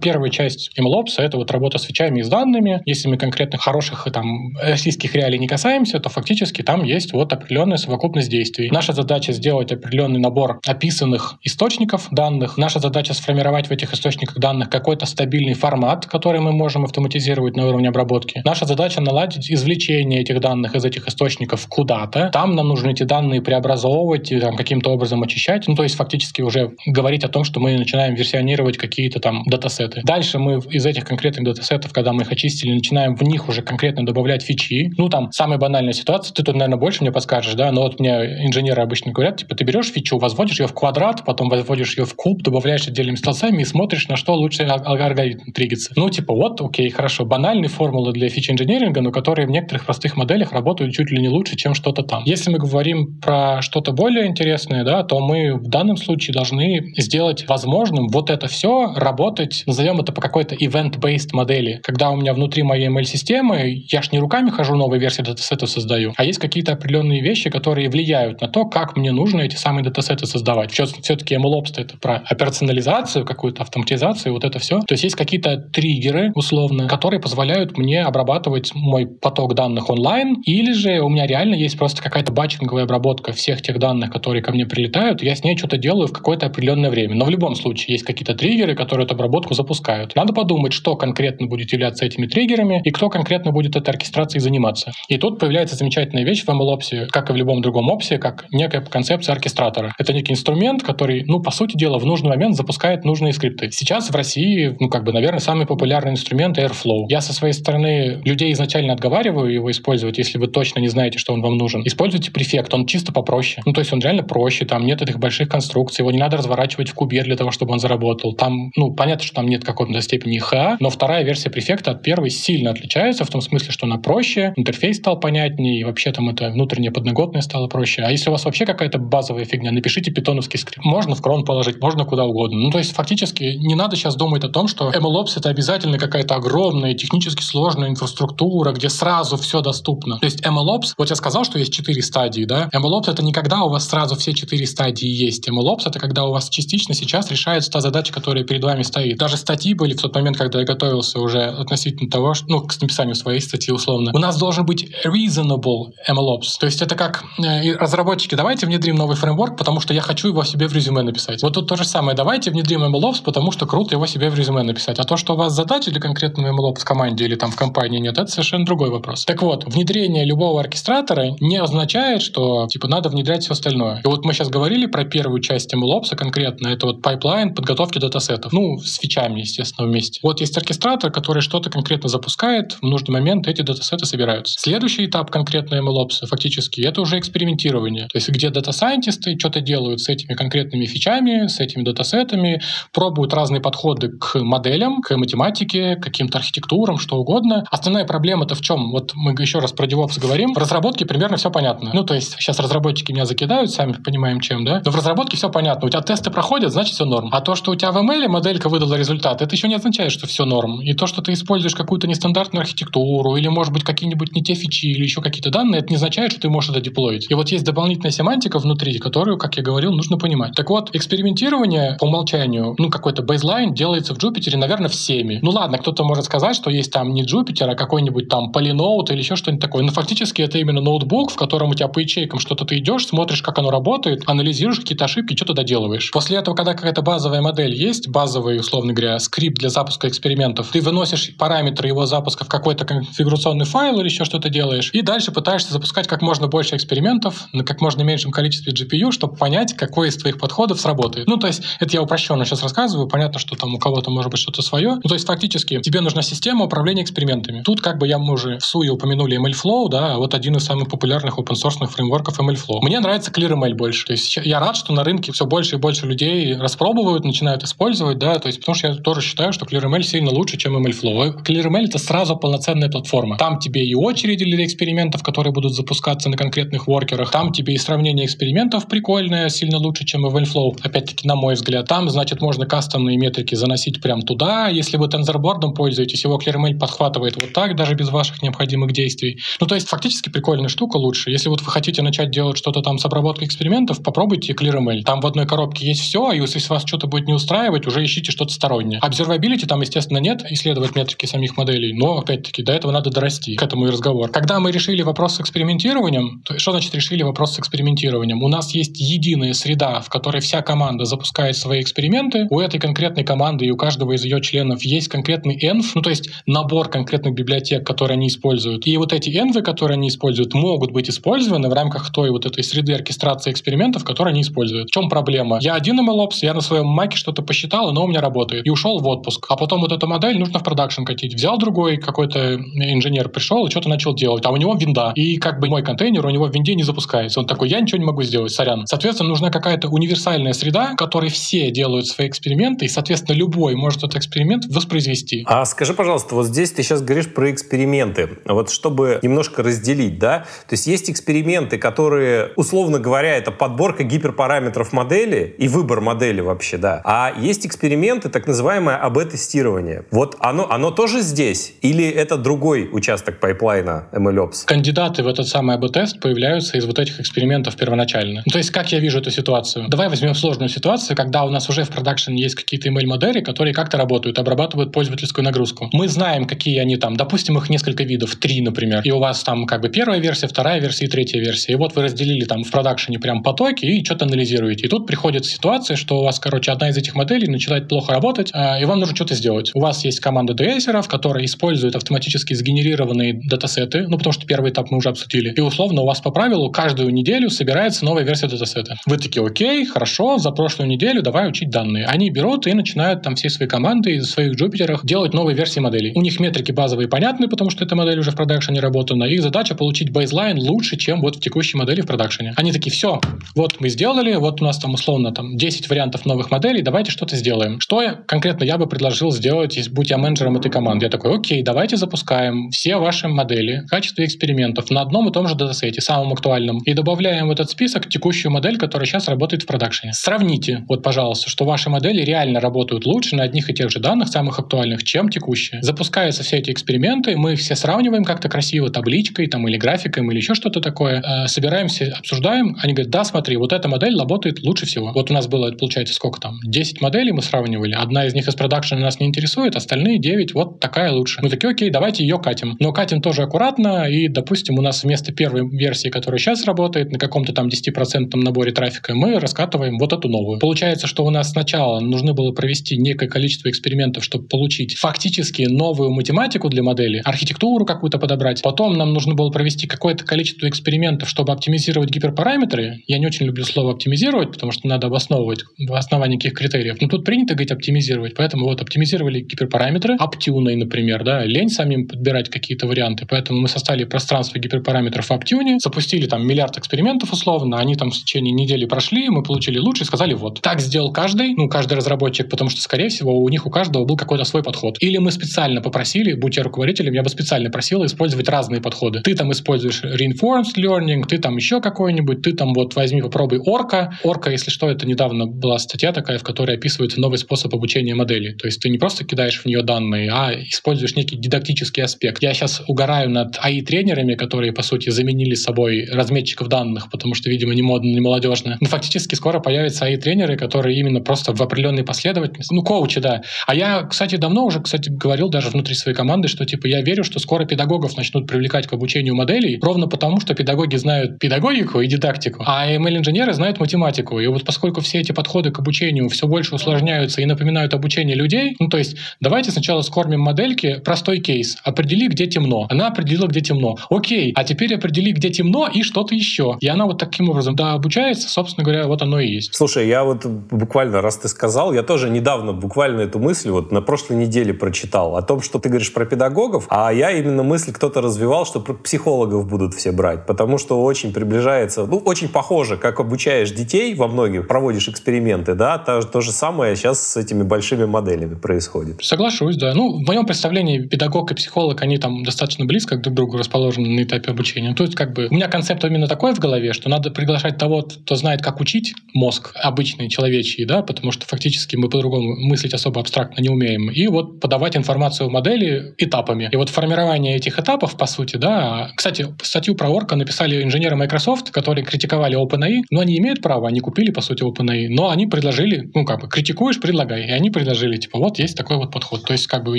первая часть MLOps — это вот работа с фичами и с данными. Если мы конкретно хороших там российских реалий не касаемся, то фактически там есть вот определенная совокупность действий. Наша задача сделать определенный набор описанных источников данных. Наша задача сформировать в этих источниках данных какой-то стабильный формат, который мы можем автоматизировать на уровне обработки. Наша задача наладить извлечение этих данных из этих источников куда-то. Там нам нужно эти данные преобразовывать и каким-то образом очищать. Ну, то есть фактически уже говорить о том, что мы начинаем версионировать какие-то там датасеты. Дальше мы из этих конкретных датасетов, когда мы их очистили, начинаем в них уже конкретно добавлять фичи. Ну, там, самая банальная ситуация, ты тут, наверное, больше мне подскажешь, да, но вот мне инженеры обычно говорят, типа, ты берешь фичу, возводишь ее в квадрат, потом возводишь ее в куб, добавляешь отдельными столбцами и смотришь, на что лучше алгоритм триггится. Ну, типа, вот, окей, хорошо, банальные формулы для фичи-инженеринга, но которые в некоторых простых моделях работают чуть ли не лучше, чем что-то там. Если мы говорим про что-то более интересное, да, то мы в данном случае должны сделать возможным вот это все работать, назовем это по какой-то event-based модели. Когда у меня внутри моей ML-системы, я ж не руками хожу новые версии датасетов создаю, а есть какие-то определенные вещи, которые влияют на то, как мне нужно эти самые датасеты создавать. Все-таки MLOps — это про операционализацию, какую-то автоматизацию, вот это все. То есть есть какие-то триггеры, условно, которые позволяют мне обрабатывать мой поток данных онлайн, или же у меня реально есть просто какая-то батчинговая обработка всех тех данных, которые ко мне прилетают, я с ней что-то делаю в какое-то определенное время. Но в любом случае есть какие-то триггеры, которые эту обработку запускают. Надо подумать, что конкретно будет являться этими триггерами и кто конкретно будет этой оркестрацией заниматься. И тут появляется замечательная вещь в MLOps, как и в любом другом опсе, как некая концепция оркестратора. Это некий инструмент, который, ну, по сути дела, в нужный момент запускает нужные скрипты. Сейчас в России, ну, как бы, наверное, самый популярный инструмент Airflow. Я со своей стороны людей изначально отговариваю его использовать, если вы точно не знаете, что он вам нужен. Используйте префект, он чисто попроще. Ну, то есть он реально проще, там нет этих больших конструкций, его не надо разворачивать в кубе для того, чтобы он заработал. Там, ну, понятно, что там нет какой-то степени ха, но вторая версия префекта от первой сильно отличается в том смысле, что она проще, интерфейс стал понятнее, и вообще там это внутреннее подноготное стало проще. А если у вас вообще какая-то базовая фигня, напишите питоновский скрипт. Можно в крон положить, можно куда угодно. Ну, то есть фактически не надо сейчас думать о том, что MLOps — это обязательно какая-то огромная, технически сложная инфраструктура, где сразу все доступно. То есть MLOps, вот я сказал, что есть четыре стадии, да? MLOps — это не когда у вас сразу все четыре стадии есть. MLOps — это когда у вас частично сейчас решается та задача, которая перед вами стоит. Даже статьи были в тот момент, когда я готовился уже относительно того, что, ну, к написанию своей статьи условно. У нас должен быть reasonable MLOps. То есть это как э, разработчики, давайте внедрим новый фреймворк, потому что я хочу его себе в резюме написать. Вот тут то же самое. Давайте внедрим MLOps, потому что круто его себе в резюме написать. А то, что у вас задачи для конкретного MLOps в команде или там в компании нет, это совершенно другой вопрос. Так вот, внедрение любого оркестратора не означает, что типа надо внедрять все остальное. И вот мы сейчас говорили про первую часть MLOps конкретно, это вот пайплайн подготовки датасетов. Ну, с фичами, естественно, вместе. Вот есть оркестратор, который что-то конкретно запускает, в нужный момент эти датасеты собираются. Следующий этап конкретно MLOps фактически это уже экспериментирование. То есть где дата-сайентисты что-то делают с этими конкретными фичами, с этими датасетами, пробуют разные подходы к моделям, к математике, к каким-то архитектурам, что угодно. Основная проблема-то в чем? Вот мы еще раз про DevOps говорим. В разработке примерно все понятно. Ну, то есть сейчас разработчики меня закидают, сами понимаем чем, да? Но в разработке все понятно. У тебя тесты проходят, значит все норм. А то, что у тебя в ML моделька выдала результат, это еще не означает, что все норм. И то, что ты используешь какую-то нестандартную архитектуру или, может быть, какие-нибудь не те фичи или еще какие-то данные, это не означает, что ты можешь это деплоить. И вот есть дополнительная семантика внутри, которую, как я говорил, нужно понимать. Так вот, экспериментирование по умолчанию, ну, какой-то бейзлайн делается в Jupyter, наверное, всеми. Ну ладно, кто-то может сказать, что есть там не Jupyter, а какой-нибудь там Polynote или еще что-нибудь такое. Но фактически это именно ноутбук, в котором у тебя по ячейкам что-то ты идешь, смотришь, как оно работает, анализируешь какие-то ошибки, что-то доделываешь. После этого, когда какая-то базовая модель есть, базовый свой, условно говоря, скрипт для запуска экспериментов. Ты выносишь параметры его запуска в какой-то конфигурационный файл или еще что-то делаешь, и дальше пытаешься запускать как можно больше экспериментов на как можно меньшем количестве GPU, чтобы понять, какой из твоих подходов сработает. Ну, то есть, это я упрощенно сейчас рассказываю, понятно, что там у кого-то может быть что-то свое. Ну, то есть, фактически, тебе нужна система управления экспериментами. Тут, как бы я мы уже в SUI упомянули MLflow, да, вот один из самых популярных open-source фреймворков MLflow. Мне нравится ClearML больше. То есть, я рад, что на рынке все больше и больше людей распробовывают, начинают использовать, да, то есть, потому что я тоже считаю, что ClearML сильно лучше, чем MLflow. ClearML — это сразу полноценная платформа. Там тебе и очереди для экспериментов, которые будут запускаться на конкретных воркерах, там тебе и сравнение экспериментов прикольное, сильно лучше, чем MLflow, опять-таки, на мой взгляд. Там, значит, можно кастомные метрики заносить прямо туда. Если вы TensorBoard пользуетесь, его ClearML подхватывает вот так, даже без ваших необходимых действий. Ну, то есть, фактически прикольная штука лучше. Если вот вы хотите начать делать что-то там с обработкой экспериментов, попробуйте ClearML. Там в одной коробке есть все, и если вас что-то будет не устраивать, уже ищите что-то стороннее. Observability там, естественно, нет, исследовать метрики самих моделей, но, опять-таки, до этого надо дорасти. К этому и разговор. Когда мы решили вопрос с экспериментированием, то что значит решили вопрос с экспериментированием? У нас есть единая среда, в которой вся команда запускает свои эксперименты. У этой конкретной команды и у каждого из ее членов есть конкретный env, ну то есть набор конкретных библиотек, которые они используют. И вот эти env, которые они используют, могут быть использованы в рамках той вот этой среды оркестрации экспериментов, которые они используют. В чем проблема? Я один MLOps, я на своем маке что-то посчитал, но у меня работает. И ушел в отпуск. А потом вот эту модель нужно в продакшн катить. Взял другой какой-то инженер, пришел и что-то начал делать. А у него винда. И как бы мой контейнер у него в винде не запускается. Он такой, я ничего не могу сделать, сорян. Соответственно, нужна какая-то универсальная среда, в которой все делают свои эксперименты, и, соответственно, любой может этот эксперимент воспроизвести. А скажи, пожалуйста, вот здесь ты сейчас говоришь про эксперименты. Вот чтобы немножко разделить, да? То есть есть эксперименты, которые, условно говоря, это подборка гиперпараметров модели и выбор модели вообще, да. А есть эксперименты, так называемое АБ-тестирование. Вот оно, оно тоже здесь? Или это другой участок пайплайна MLOps? Кандидаты в этот самый АБ-тест появляются из вот этих экспериментов первоначально. Ну, то есть, как я вижу эту ситуацию? Давай возьмем сложную ситуацию, когда у нас уже в продакшене есть какие-то ML-модели, которые как-то работают, обрабатывают пользовательскую нагрузку. Мы знаем, какие они там. Допустим, их несколько видов, три, например. И у вас там как бы первая версия, вторая версия и третья версия. И вот вы разделили там в продакшене прям потоки и что-то анализируете. И тут приходит ситуация, что у вас, короче, одна из этих моделей начинает плохо работать, а, и вам нужно что-то сделать. У вас есть команда ds которая использует автоматически сгенерированные датасеты, ну, потому что первый этап мы уже обсудили. И условно у вас по правилу каждую неделю собирается новая версия датасета. Вы такие, окей, хорошо, за прошлую неделю давай учить данные. Они берут и начинают там все свои команды из своих Джупитерах делать новые версии моделей. У них метрики базовые понятны, потому что эта модель уже в продакшене работана. Их задача получить бейзлайн лучше, чем вот в текущей модели в продакшене. Они такие, все, вот мы сделали, вот у нас там условно там 10 вариантов новых моделей, давайте что-то сделаем. Что я, конкретно я бы предложил сделать, если будь я менеджером этой команды? Я такой, окей, давайте запускаем все ваши модели в качестве экспериментов на одном и том же датасете, самом актуальном, и добавляем в этот список текущую модель, которая сейчас работает в продакшене. Сравните, вот, пожалуйста, что ваши модели реально работают лучше на одних и тех же данных, самых актуальных, чем текущие. Запускаются все эти эксперименты, мы их все сравниваем как-то красиво табличкой там, или графикой, или еще что-то такое, э, собираемся, обсуждаем, они говорят, да, смотри, вот эта модель работает лучше всего. Вот у нас было, получается, сколько там, 10 моделей мы сравнивали, одна из них из продакшена нас не интересует, остальные 9, вот такая лучше. Мы такие, окей, давайте ее катим. Но катим тоже аккуратно, и, допустим, у нас вместо первой версии, которая сейчас работает, на каком-то там 10% наборе трафика, мы раскатываем вот эту новую. Получается, что у нас сначала нужно было провести некое количество экспериментов, чтобы получить фактически новую математику для модели, архитектуру какую-то подобрать. Потом нам нужно было провести какое-то количество экспериментов, чтобы оптимизировать гиперпараметры. Я не очень люблю слово оптимизировать, потому что надо обосновывать в основании каких критериев. Но тут принято говорить оптимизировать, поэтому вот оптимизировали гиперпараметры, оптюной, например, да, лень самим подбирать какие-то варианты, поэтому мы составили пространство гиперпараметров в оптюне, запустили там миллиард экспериментов условно, они там в течение недели прошли, мы получили лучше и сказали вот. Так сделал каждый, ну, каждый разработчик, потому что, скорее всего, у них у каждого был какой-то свой подход. Или мы специально попросили, будь я руководителем, я бы специально просил использовать разные подходы. Ты там используешь reinforced learning, ты там еще какой-нибудь, ты там вот возьми, попробуй орка. Орка, если что, это недавно была статья такая, в которой описывается новый способ обучения модели. То есть ты не просто кидаешь в нее данные, а используешь некий дидактический аспект. Я сейчас угораю над AI-тренерами, которые, по сути, заменили собой разметчиков данных, потому что, видимо, не модно, не молодежно. Но фактически скоро появятся AI-тренеры, которые именно просто в определенной последовательности, ну, коучи, да. А я, кстати, давно уже, кстати, говорил даже внутри своей команды, что, типа, я верю, что скоро педагогов начнут привлекать к обучению моделей, ровно потому, что педагоги знают педагогику и дидактику, а ML-инженеры знают математику. И вот поскольку все эти подходы к обучению все больше усложняются и они напоминают обучение людей. Ну, то есть, давайте сначала скормим модельки простой кейс. Определи, где темно. Она определила, где темно. Окей, а теперь определи, где темно и что-то еще. И она вот таким образом, да, обучается, собственно говоря, вот оно и есть. Слушай, я вот буквально, раз ты сказал, я тоже недавно буквально эту мысль вот на прошлой неделе прочитал о том, что ты говоришь про педагогов, а я именно мысль кто-то развивал, что психологов будут все брать, потому что очень приближается, ну, очень похоже, как обучаешь детей во многих, проводишь эксперименты, да, то, то же самое сейчас с этими большими моделями происходит. Соглашусь, да. Ну, в моем представлении педагог и психолог, они там достаточно близко друг к другу расположены на этапе обучения. То есть, как бы, у меня концепт именно такой в голове, что надо приглашать того, кто знает, как учить мозг обычный, человечий, да, потому что фактически мы по-другому мыслить особо абстрактно не умеем. И вот подавать информацию в модели этапами. И вот формирование этих этапов, по сути, да. Кстати, статью про Орка написали инженеры Microsoft, которые критиковали OpenAI, но они имеют право, они купили, по сути, OpenAI, но они предложили, ну, как бы, критикуешь, предлагай. И они предложили, типа, вот есть такой вот подход. То есть, как бы,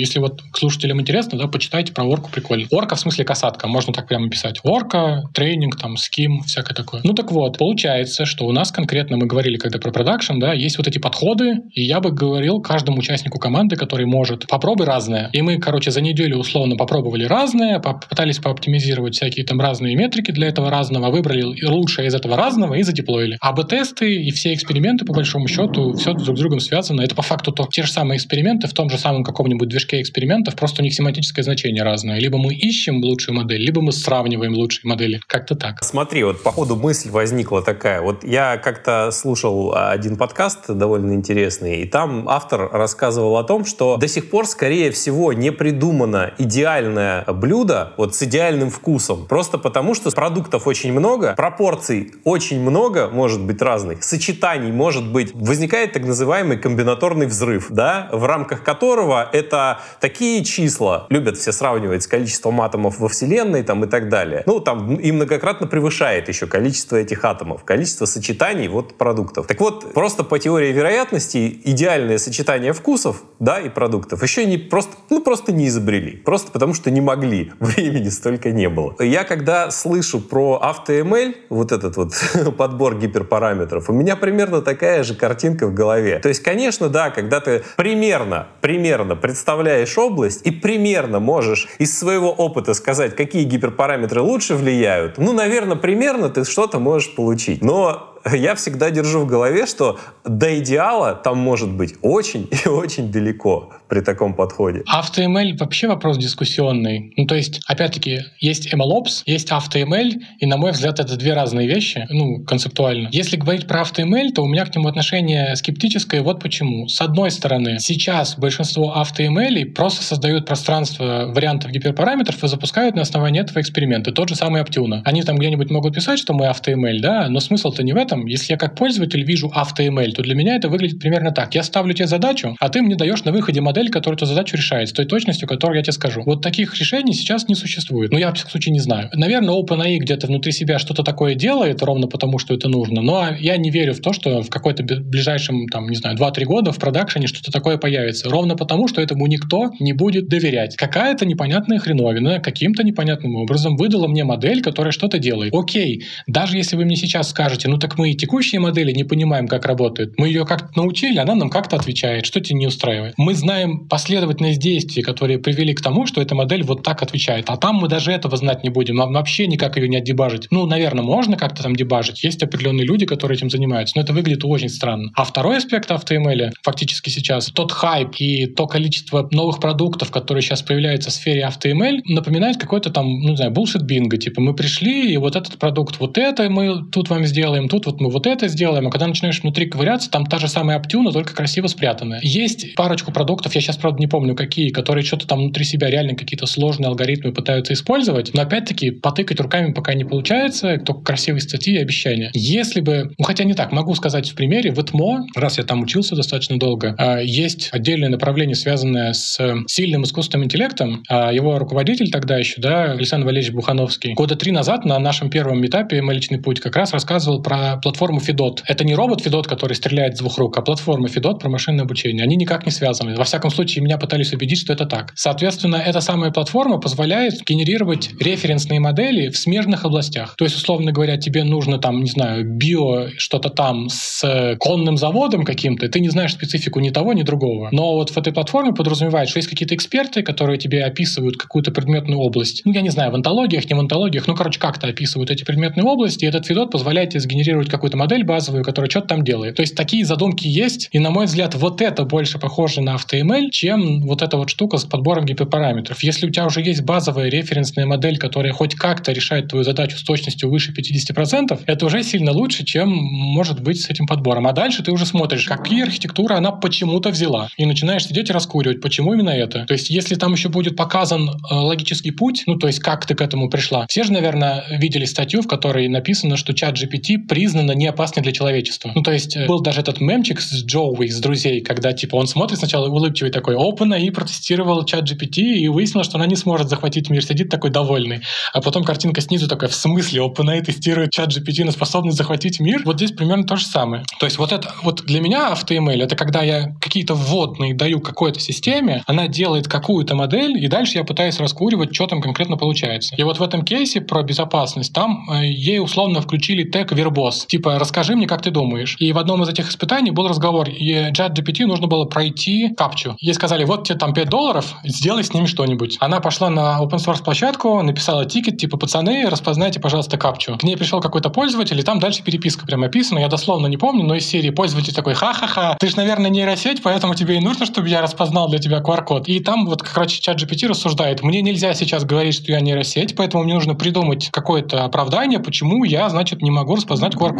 если вот слушателям интересно, да, почитайте про орку, прикольно. Орка в смысле касатка, можно так прямо писать. Орка, тренинг, там, ским, всякое такое. Ну, так вот, получается, что у нас конкретно, мы говорили когда про продакшн, да, есть вот эти подходы, и я бы говорил каждому участнику команды, который может, попробуй разное. И мы, короче, за неделю условно попробовали разное, попытались пооптимизировать всякие там разные метрики для этого разного, выбрали лучшее из этого разного и задеплоили. А б-тесты и все эксперименты, по большому счету, все друг с другом связано. Это по факту то, те же самые эксперименты в том же самом каком-нибудь движке экспериментов, просто у них семантическое значение разное. Либо мы ищем лучшую модель, либо мы сравниваем лучшие модели. Как-то так. Смотри, вот по ходу мысль возникла такая. Вот я как-то слушал один подкаст довольно интересный, и там автор рассказывал о том, что до сих пор, скорее всего, не придумано идеальное блюдо вот с идеальным вкусом. Просто потому, что продуктов очень много, пропорций очень много, может быть, разных, сочетаний может быть. Возникает так называемый комбинаторный взрыв, да, в рамках которого это такие числа, любят все сравнивать с количеством атомов во Вселенной там, и так далее. Ну, там и многократно превышает еще количество этих атомов, количество сочетаний вот продуктов. Так вот, просто по теории вероятности идеальное сочетание вкусов, да, и продуктов еще не просто, ну, просто не изобрели. Просто потому, что не могли. (laughs) Времени столько не было. Я когда слышу про AutoML, вот этот вот (laughs) подбор гиперпараметров, у меня примерно такая же картинка в голове. То есть, конечно, да, когда ты примерно, примерно представляешь область и примерно можешь из своего опыта сказать, какие гиперпараметры лучше влияют, ну, наверное, примерно ты что-то можешь получить. Но я всегда держу в голове, что до идеала там может быть очень (laughs) и очень далеко при таком подходе. AutoML вообще вопрос дискуссионный. Ну, то есть, опять-таки, есть MLOps, есть AutoML, и, на мой взгляд, это две разные вещи, ну, концептуально. Если говорить про AutoML, то у меня к нему отношение скептическое, вот почему. С одной стороны, сейчас большинство AutoML просто создают пространство вариантов гиперпараметров и запускают на основании этого эксперименты. Тот же самый Aptuna. Они там где-нибудь могут писать, что мы AutoML, да, но смысл-то не в этом. Если я как пользователь вижу AutoML, то для меня это выглядит примерно так. Я ставлю тебе задачу, а ты мне даешь на выходе модель которая эту задачу решает с той точностью, которую я тебе скажу. Вот таких решений сейчас не существует. Ну, я, в всяком случае, не знаю. Наверное, OpenAI где-то внутри себя что-то такое делает, ровно потому, что это нужно, но я не верю в то, что в какой-то ближайшем, там, не знаю, 2-3 года в продакшене что-то такое появится. Ровно потому, что этому никто не будет доверять. Какая-то непонятная хреновина каким-то непонятным образом выдала мне модель, которая что-то делает. Окей, даже если вы мне сейчас скажете, ну так мы и текущие модели не понимаем, как работают. Мы ее как-то научили, она нам как-то отвечает. Что тебе не устраивает? Мы знаем последовательность действий, которые привели к тому, что эта модель вот так отвечает. А там мы даже этого знать не будем. Нам вообще никак ее не отдебажить. Ну, наверное, можно как-то там дебажить. Есть определенные люди, которые этим занимаются, но это выглядит очень странно. А второй аспект AutoML фактически сейчас, тот хайп и то количество новых продуктов, которые сейчас появляются в сфере AutoML, напоминает какой-то там, ну, не знаю, bullshit бинго. Типа мы пришли, и вот этот продукт, вот это мы тут вам сделаем, тут вот мы вот это сделаем. А когда начинаешь внутри ковыряться, там та же самая Aptuna, только красиво спрятанная. Есть парочку продуктов, я сейчас, правда, не помню какие, которые что-то там внутри себя реально какие-то сложные алгоритмы пытаются использовать, но опять-таки потыкать руками пока не получается, только красивые статьи и обещания. Если бы, ну хотя не так, могу сказать в примере, в ЭТМО, раз я там учился достаточно долго, а, есть отдельное направление, связанное с сильным искусственным интеллектом. А, его руководитель тогда еще, да, Александр Валерьевич Бухановский, года три назад на нашем первом этапе «Мой личный путь» как раз рассказывал про платформу Fedot. Это не робот Fedot, который стреляет с двух рук, а платформа Fedot про машинное обучение. Они никак не связаны. Во всяком случае, меня пытались убедить, что это так. Соответственно, эта самая платформа позволяет генерировать референсные модели в смежных областях. То есть, условно говоря, тебе нужно там, не знаю, био что-то там с конным заводом каким-то, ты не знаешь специфику ни того, ни другого. Но вот в этой платформе подразумевает, что есть какие-то эксперты, которые тебе описывают какую-то предметную область. Ну, я не знаю, в антологиях, не в антологиях, ну, короче, как-то описывают эти предметные области, и этот Федот позволяет тебе сгенерировать какую-то модель базовую, которая что-то там делает. То есть такие задумки есть, и, на мой взгляд, вот это больше похоже на AutoML, чем вот эта вот штука с подбором GP-параметров. Если у тебя уже есть базовая референсная модель, которая хоть как-то решает твою задачу с точностью выше 50%, это уже сильно лучше, чем может быть с этим подбором. А дальше ты уже смотришь, какие архитектуры она почему-то взяла. И начинаешь сидеть и раскуривать, почему именно это. То есть, если там еще будет показан э, логический путь, ну, то есть, как ты к этому пришла. Все же, наверное, видели статью, в которой написано, что чат GPT признано не опасный для человечества. Ну, то есть, э, был даже этот мемчик с Джоуи, с друзей, когда, типа, он смотрит сначала улыбчивый такой, опана, и протестировал чат GPT, и выяснилось, что она не сможет захватить мир, сидит такой довольный. А потом картинка снизу такая, в смысле, OpenAI тестирует чат GPT на способность захватить мир? Вот здесь примерно то же самое. То есть вот это, вот для меня AutoML, это когда я какие-то вводные даю какой-то системе, она делает какую-то модель, и дальше я пытаюсь раскуривать, что там конкретно получается. И вот в этом кейсе про безопасность, там э, ей условно включили тег вербос. Типа, расскажи мне, как ты думаешь. И в одном из этих испытаний был разговор, и чат GPT нужно было пройти капчу. Ей сказали, вот тебе там 5 долларов, сделай с ними что-нибудь. Она пошла на open source площадку, написала тикет, типа, пацаны, распознайте, пожалуйста, капчу. К ней пришел какой-то пользователь, и там дальше переписка прям описана. Я дословно не помню, но из серии пользователь такой, ха-ха-ха, ты же, наверное, нейросеть, поэтому тебе и нужно, чтобы я распознал для тебя QR-код. И там вот, короче, чат GPT рассуждает, мне нельзя сейчас говорить, что я нейросеть, поэтому мне нужно придумать какое-то оправдание, почему я, значит, не могу распознать QR-код.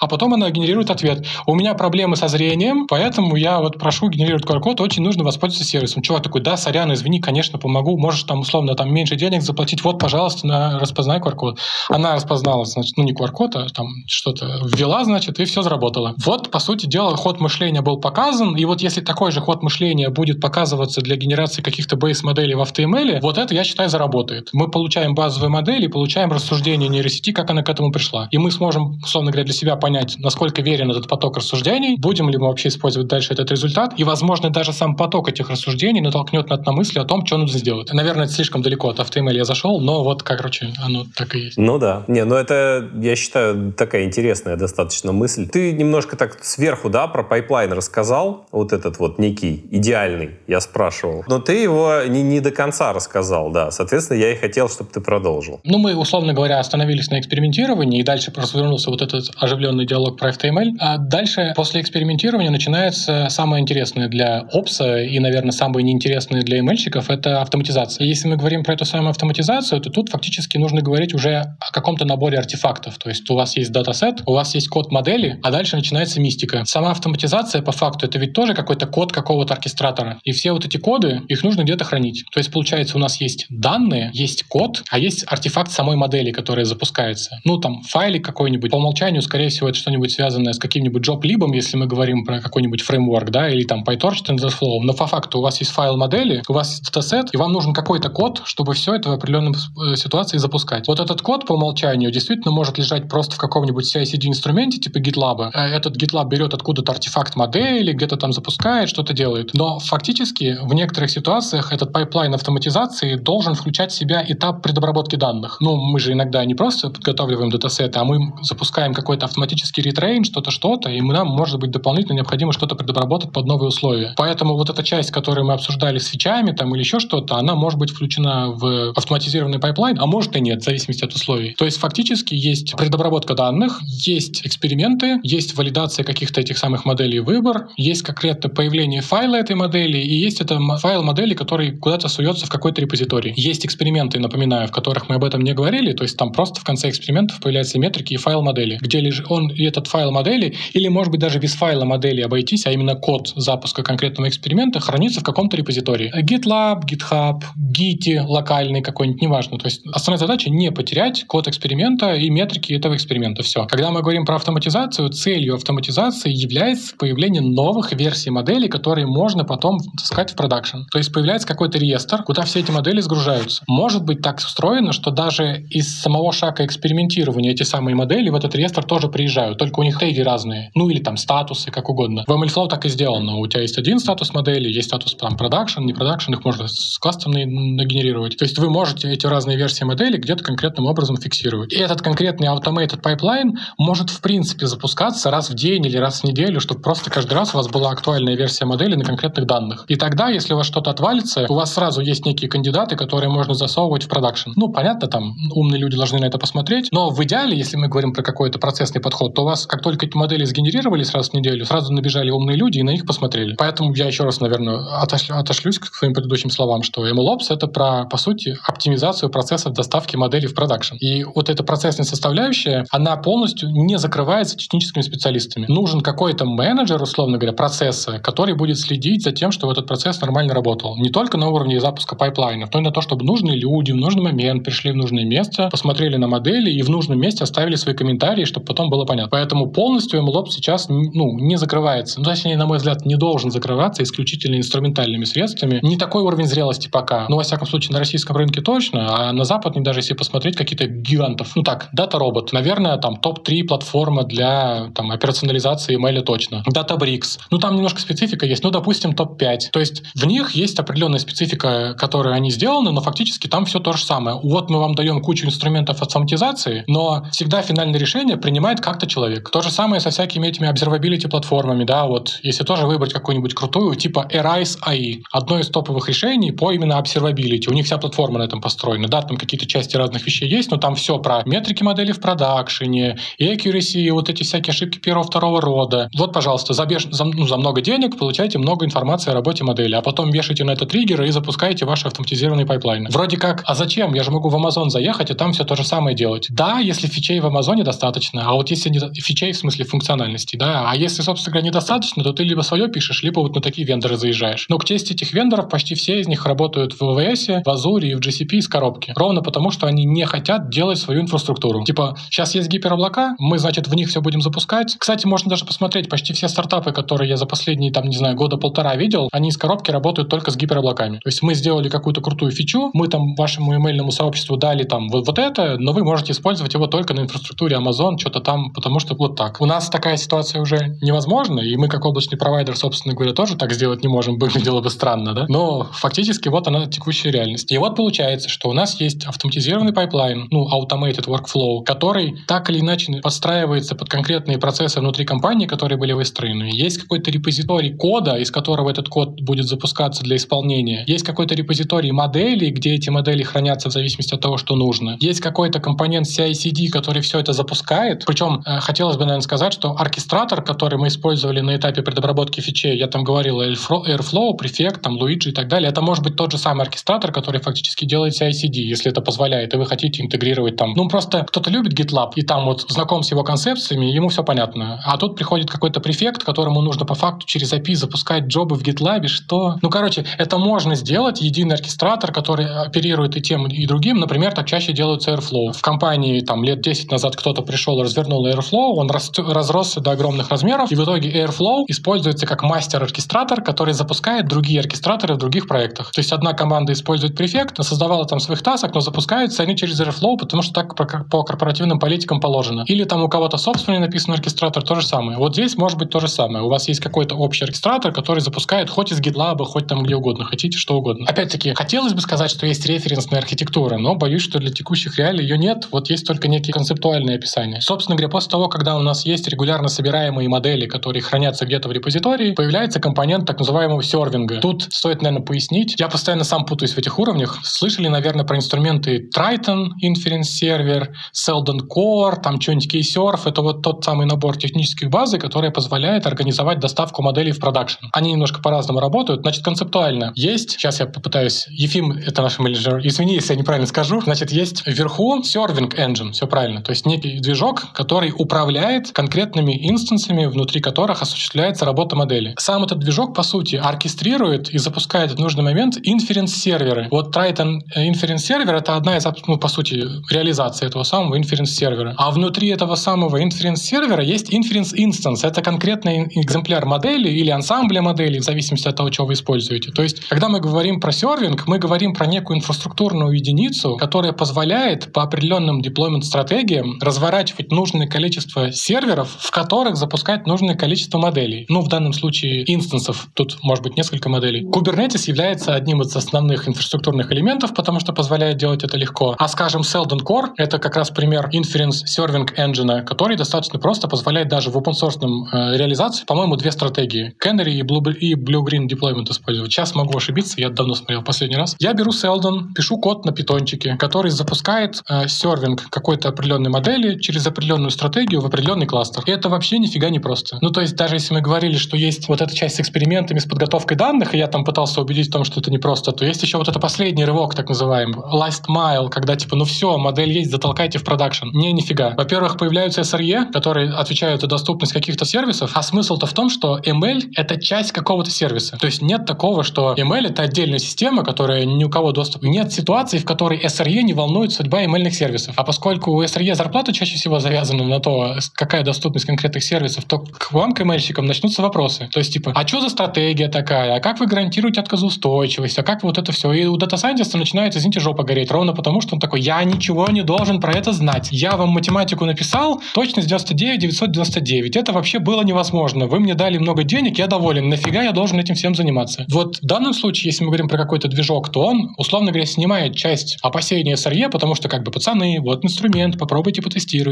А потом она генерирует ответ. У меня проблемы со зрением, поэтому я вот прошу генерировать QR-код, очень нужно воспользоваться сервисом. Чувак такой, да, сорян, извини, конечно, помогу, можешь там условно там меньше денег заплатить, вот, пожалуйста, на распознай QR-код. Она распознала, значит, ну не QR-код, а там что-то ввела, значит, и все заработало. Вот, по сути дела, ход мышления был показан, и вот если такой же ход мышления будет показываться для генерации каких-то бейс-моделей в HTML, вот это, я считаю, заработает. Мы получаем базовые модели, получаем рассуждение нейросети, как она к этому пришла. И мы сможем, условно говоря, для себя понять, насколько верен этот поток рассуждений, будем ли мы вообще использовать дальше этот результат, и, возможно, даже сам поток этих рассуждений натолкнет нас на мысли о том, что нужно сделать. Наверное, это слишком далеко от HTML я зашел, но вот, короче, оно так и есть. Ну да. Не, ну это, я считаю, такая интересная достаточно мысль. Ты немножко так сверху, да, про пайплайн рассказал, вот этот вот некий идеальный, я спрашивал. Но ты его не, не до конца рассказал, да. Соответственно, я и хотел, чтобы ты продолжил. Ну, мы, условно говоря, остановились на экспериментировании, и дальше развернулся вот этот оживленный диалог про AutoML. А дальше, после экспериментирования, начинается самое интересное для опса и, наверное, самое неинтересное для ML-щиков — это автоматизация. И если мы говорим про эту самую автоматизацию, то тут фактически нужно говорить уже о каком-то наборе артефактов. То есть у вас есть датасет, у вас есть код модели, а дальше начинается мистика. Сама автоматизация, по факту, это ведь тоже какой-то код какого-то оркестратора. И все вот эти коды, их нужно где-то хранить. То есть, получается, у нас есть данные, есть код, а есть артефакт самой модели, которая запускается. Ну, там, файлик какой-нибудь. По умолчанию, скорее всего, это что-нибудь связанное с каким-нибудь joblib ом, если мы говорим про какой-нибудь фреймворк, да, или там PyTorch, TensorFlow. Но по факту у вас есть файл модели, у вас есть датасет, и вам нужен какой-то код, чтобы все это в определенной э, ситуации запускать. Вот этот код по умолчанию действительно может лежать просто в каком-нибудь CI/CD инструменте типа GitLab. Э, этот GitLab берет откуда-то артефакт модели, где-то там запускает, что-то делает. Но фактически в некоторых ситуациях этот пайплайн автоматизации должен включать в себя этап предобработки данных. Ну, мы же иногда не просто подготавливаем датасеты, а мы запускаем какой-то автоматический ретрейн, что-то, что-то, и нам может быть дополнительно необходимо что-то предобработать под новые условия. Поэтому вот эта часть, которую мы обсуждали с фичами там или еще что-то, она может быть включена в автоматизированный пайплайн, а может и нет, в зависимости от условий. То есть фактически есть предобработка данных, есть эксперименты, есть валидация каких-то этих самых моделей выбор, есть конкретно появление файла этой модели, и есть это файл модели, который куда-то суется в какой-то репозиторий. Есть эксперименты, напоминаю, в которых мы об этом не говорили, то есть там просто в конце экспериментов появляются метрики и файл где лежит он и этот файл модели, или может быть даже без файла модели обойтись, а именно код запуска конкретного эксперимента хранится в каком-то репозитории. GitLab, GitHub, Git локальный какой-нибудь, неважно. То есть основная задача не потерять код эксперимента и метрики этого эксперимента. Все. Когда мы говорим про автоматизацию, целью автоматизации является появление новых версий моделей, которые можно потом таскать в продакшн. То есть появляется какой-то реестр, куда все эти модели сгружаются. Может быть так устроено, что даже из самого шага экспериментирования эти самые модели в этот реестр реестр тоже приезжают, только у них теги разные. Ну или там статусы, как угодно. В MLflow так и сделано. У тебя есть один статус модели, есть статус там продакшн, не продакшн, их можно с кастом нагенерировать. То есть вы можете эти разные версии модели где-то конкретным образом фиксировать. И этот конкретный automated pipeline может в принципе запускаться раз в день или раз в неделю, чтобы просто каждый раз у вас была актуальная версия модели на конкретных данных. И тогда, если у вас что-то отвалится, у вас сразу есть некие кандидаты, которые можно засовывать в продакшн. Ну, понятно, там умные люди должны на это посмотреть, но в идеале, если мы говорим про какой-то процессный подход, то у вас, как только эти модели сгенерировали раз в неделю, сразу набежали умные люди и на них посмотрели. Поэтому я еще раз, наверное, отошлю, отошлюсь к своим предыдущим словам, что MLOps — это про, по сути, оптимизацию процессов доставки моделей в продакшн. И вот эта процессная составляющая, она полностью не закрывается техническими специалистами. Нужен какой-то менеджер, условно говоря, процесса, который будет следить за тем, чтобы этот процесс нормально работал. Не только на уровне запуска пайплайнов, но и на то, чтобы нужные люди в нужный момент пришли в нужное место, посмотрели на модели и в нужном месте оставили свои комментарии, чтобы потом было понятно. Поэтому полностью MLOps сейчас ну, не закрывается. Ну, точнее, на мой взгляд, не должен закрываться исключительно инструментальными средствами. Не такой уровень зрелости пока. Ну, во всяком случае, на российском рынке точно, а на западном, даже если посмотреть какие-то гигантов, ну так, DataRobot, наверное, там топ-3 платформа для там, операционализации ML точно. Databricks. Ну, там немножко специфика есть, ну, допустим, топ-5. То есть в них есть определенная специфика, которую они сделаны, но фактически там все то же самое. Вот мы вам даем кучу инструментов автоматизации, но всегда финальное решение принимает как-то человек. То же самое со всякими этими observability платформами, да, вот если тоже выбрать какую-нибудь крутую, типа Arize AI, одно из топовых решений по именно observability. У них вся платформа на этом построена. Да, там какие-то части разных вещей есть, но там все про метрики модели в продакшене, accuracy, вот эти всякие ошибки первого-второго рода. Вот, пожалуйста, за, беш... за, ну, за много денег получаете много информации о работе модели, а потом вешаете на это триггеры и запускаете ваши автоматизированные пайплайны. Вроде как, а зачем? Я же могу в Amazon заехать и там все то же самое делать. Да, если фичей в Амазоне достаточно, а вот если не фичей в смысле функциональности, да, а если, собственно говоря, недостаточно, то ты либо свое пишешь, либо вот на такие вендоры заезжаешь. Но к чести этих вендоров почти все из них работают в AWS, в Azure и в GCP из коробки. Ровно потому, что они не хотят делать свою инфраструктуру. Типа, сейчас есть гипероблака, мы, значит, в них все будем запускать. Кстати, можно даже посмотреть, почти все стартапы, которые я за последние, там, не знаю, года полтора видел, они из коробки работают только с гипероблаками. То есть мы сделали какую-то крутую фичу, мы там вашему ML-ному сообществу дали там вот, вот это, но вы можете использовать его только на инфраструктуре Amazon, что-то там, потому что вот так. У нас такая ситуация уже невозможна, и мы как облачный провайдер, собственно говоря, тоже так сделать не можем, (laughs) выглядело бы странно, да? Но фактически вот она текущая реальность. И вот получается, что у нас есть автоматизированный пайплайн, ну, automated workflow, который так или иначе подстраивается под конкретные процессы внутри компании, которые были выстроены. Есть какой-то репозиторий кода, из которого этот код будет запускаться для исполнения. Есть какой-то репозиторий моделей, где эти модели хранятся в зависимости от того, что нужно. Есть какой-то компонент CI/CD, который все это запускает. Причем э, хотелось бы, наверное, сказать, что оркестратор, который мы использовали на этапе предобработки фичей, я там говорил Airflow, Prefect, там Luigi и так далее, это может быть тот же самый оркестратор, который фактически делает CI/CD, если это позволяет, и вы хотите интегрировать там. Ну, просто кто-то любит GitLab, и там вот знаком с его концепциями, ему все понятно. А тут приходит какой-то префект, которому нужно по факту через API запускать джобы в GitLab, что... Ну, короче, это можно сделать, единый оркестратор, который оперирует и тем, и другим. Например, так чаще делают Airflow. В компании там лет 10 назад кто-то пришел и развернул Airflow, он разросся до огромных размеров, и в итоге Airflow используется как мастер-оркестратор, который запускает другие оркестраторы в других проектах. То есть одна команда использует префект, создавала там своих тасок, но запускаются они через Airflow, потому что так по корпоративным политикам положено. Или там у кого-то собственный написан оркестратор, то же самое. Вот здесь может быть то же самое. У вас есть какой-то общий оркестратор, который запускает хоть из GitLab, хоть там где угодно, хотите что угодно. Опять-таки, хотелось бы сказать, что есть референсная архитектура, но боюсь, что для текущих реалий ее нет. Вот есть только некие концептуальные описания. Собственно говоря, после того, когда у нас есть регулярно собираемые модели, которые хранятся где-то в репозитории, появляется компонент так называемого сервинга. Тут стоит, наверное, пояснить. Я постоянно сам путаюсь в этих уровнях. Слышали, наверное, про инструменты Triton Inference Server, Seldon Core, там что-нибудь KServe. Это вот тот самый набор технических базы, который позволяет организовать доставку моделей в продакшн. Они немножко по-разному работают. Значит, концептуально есть, сейчас я попытаюсь, Ефим, это наш менеджер, извини, если я неправильно скажу, значит, есть вверху serving engine, все правильно, то есть некий движок, который управляет конкретными инстансами, внутри которых осуществляется работа модели. Сам этот движок, по сути, оркестрирует и запускает в нужный момент инференс-серверы. Вот Triton Inference Server — это одна из, ну, по сути, реализаций этого самого инференс-сервера. А внутри этого самого инференс-сервера есть инференс-инстанс. Это конкретный экземпляр модели или ансамбля моделей, в зависимости от того, что вы используете. То есть, когда мы говорим про сервинг, мы говорим про некую инфраструктурную единицу, которая позволяет по определенным deployment стратегиям разворачивать обеспечивать нужное количество серверов, в которых запускать нужное количество моделей. Ну, в данном случае инстансов, тут может быть несколько моделей. Kubernetes является одним из основных инфраструктурных элементов, потому что позволяет делать это легко. А, скажем, Seldon Core — это как раз пример Inference Serving Engine, который достаточно просто позволяет даже в open source э, реализации, по-моему, две стратегии — Canary и Blue, и Blue Green Deployment использовать. Сейчас могу ошибиться, я давно смотрел последний раз. Я беру Seldon, пишу код на питончике, который запускает э, сервинг какой-то определенной модели через определенную стратегию в определенный кластер. И это вообще нифига не просто. Ну, то есть даже если мы говорили, что есть вот эта часть с экспериментами, с подготовкой данных, и я там пытался убедить в том, что это не просто, то есть еще вот это последний рывок, так называемый, last mile, когда типа, ну все, модель есть, затолкайте в продакшн. Не, нифига. Во-первых, появляются SRE, которые отвечают за доступность каких-то сервисов, а смысл-то в том, что ML — это часть какого-то сервиса. То есть нет такого, что ML — это отдельная система, которая ни у кого доступа. Нет ситуации, в которой SRE не волнует судьба ML сервисов. А поскольку у SRE зарплата чаще всего завязана на то, какая доступность конкретных сервисов, то к вам, к ML-щикам, начнутся вопросы. То есть, типа, а что за стратегия такая? А как вы гарантируете отказоустойчивость? А как вот это все? И у дата сайентиста начинает, извините, жопа гореть. Ровно потому, что он такой, я ничего не должен про это знать. Я вам математику написал, точность 99, 999. Это вообще было невозможно. Вы мне дали много денег, я доволен. Нафига я должен этим всем заниматься? Вот в данном случае, если мы говорим про какой-то движок, то он, условно говоря, снимает часть опасения SRE, потому что как бы пацаны, вот инструмент, попробуйте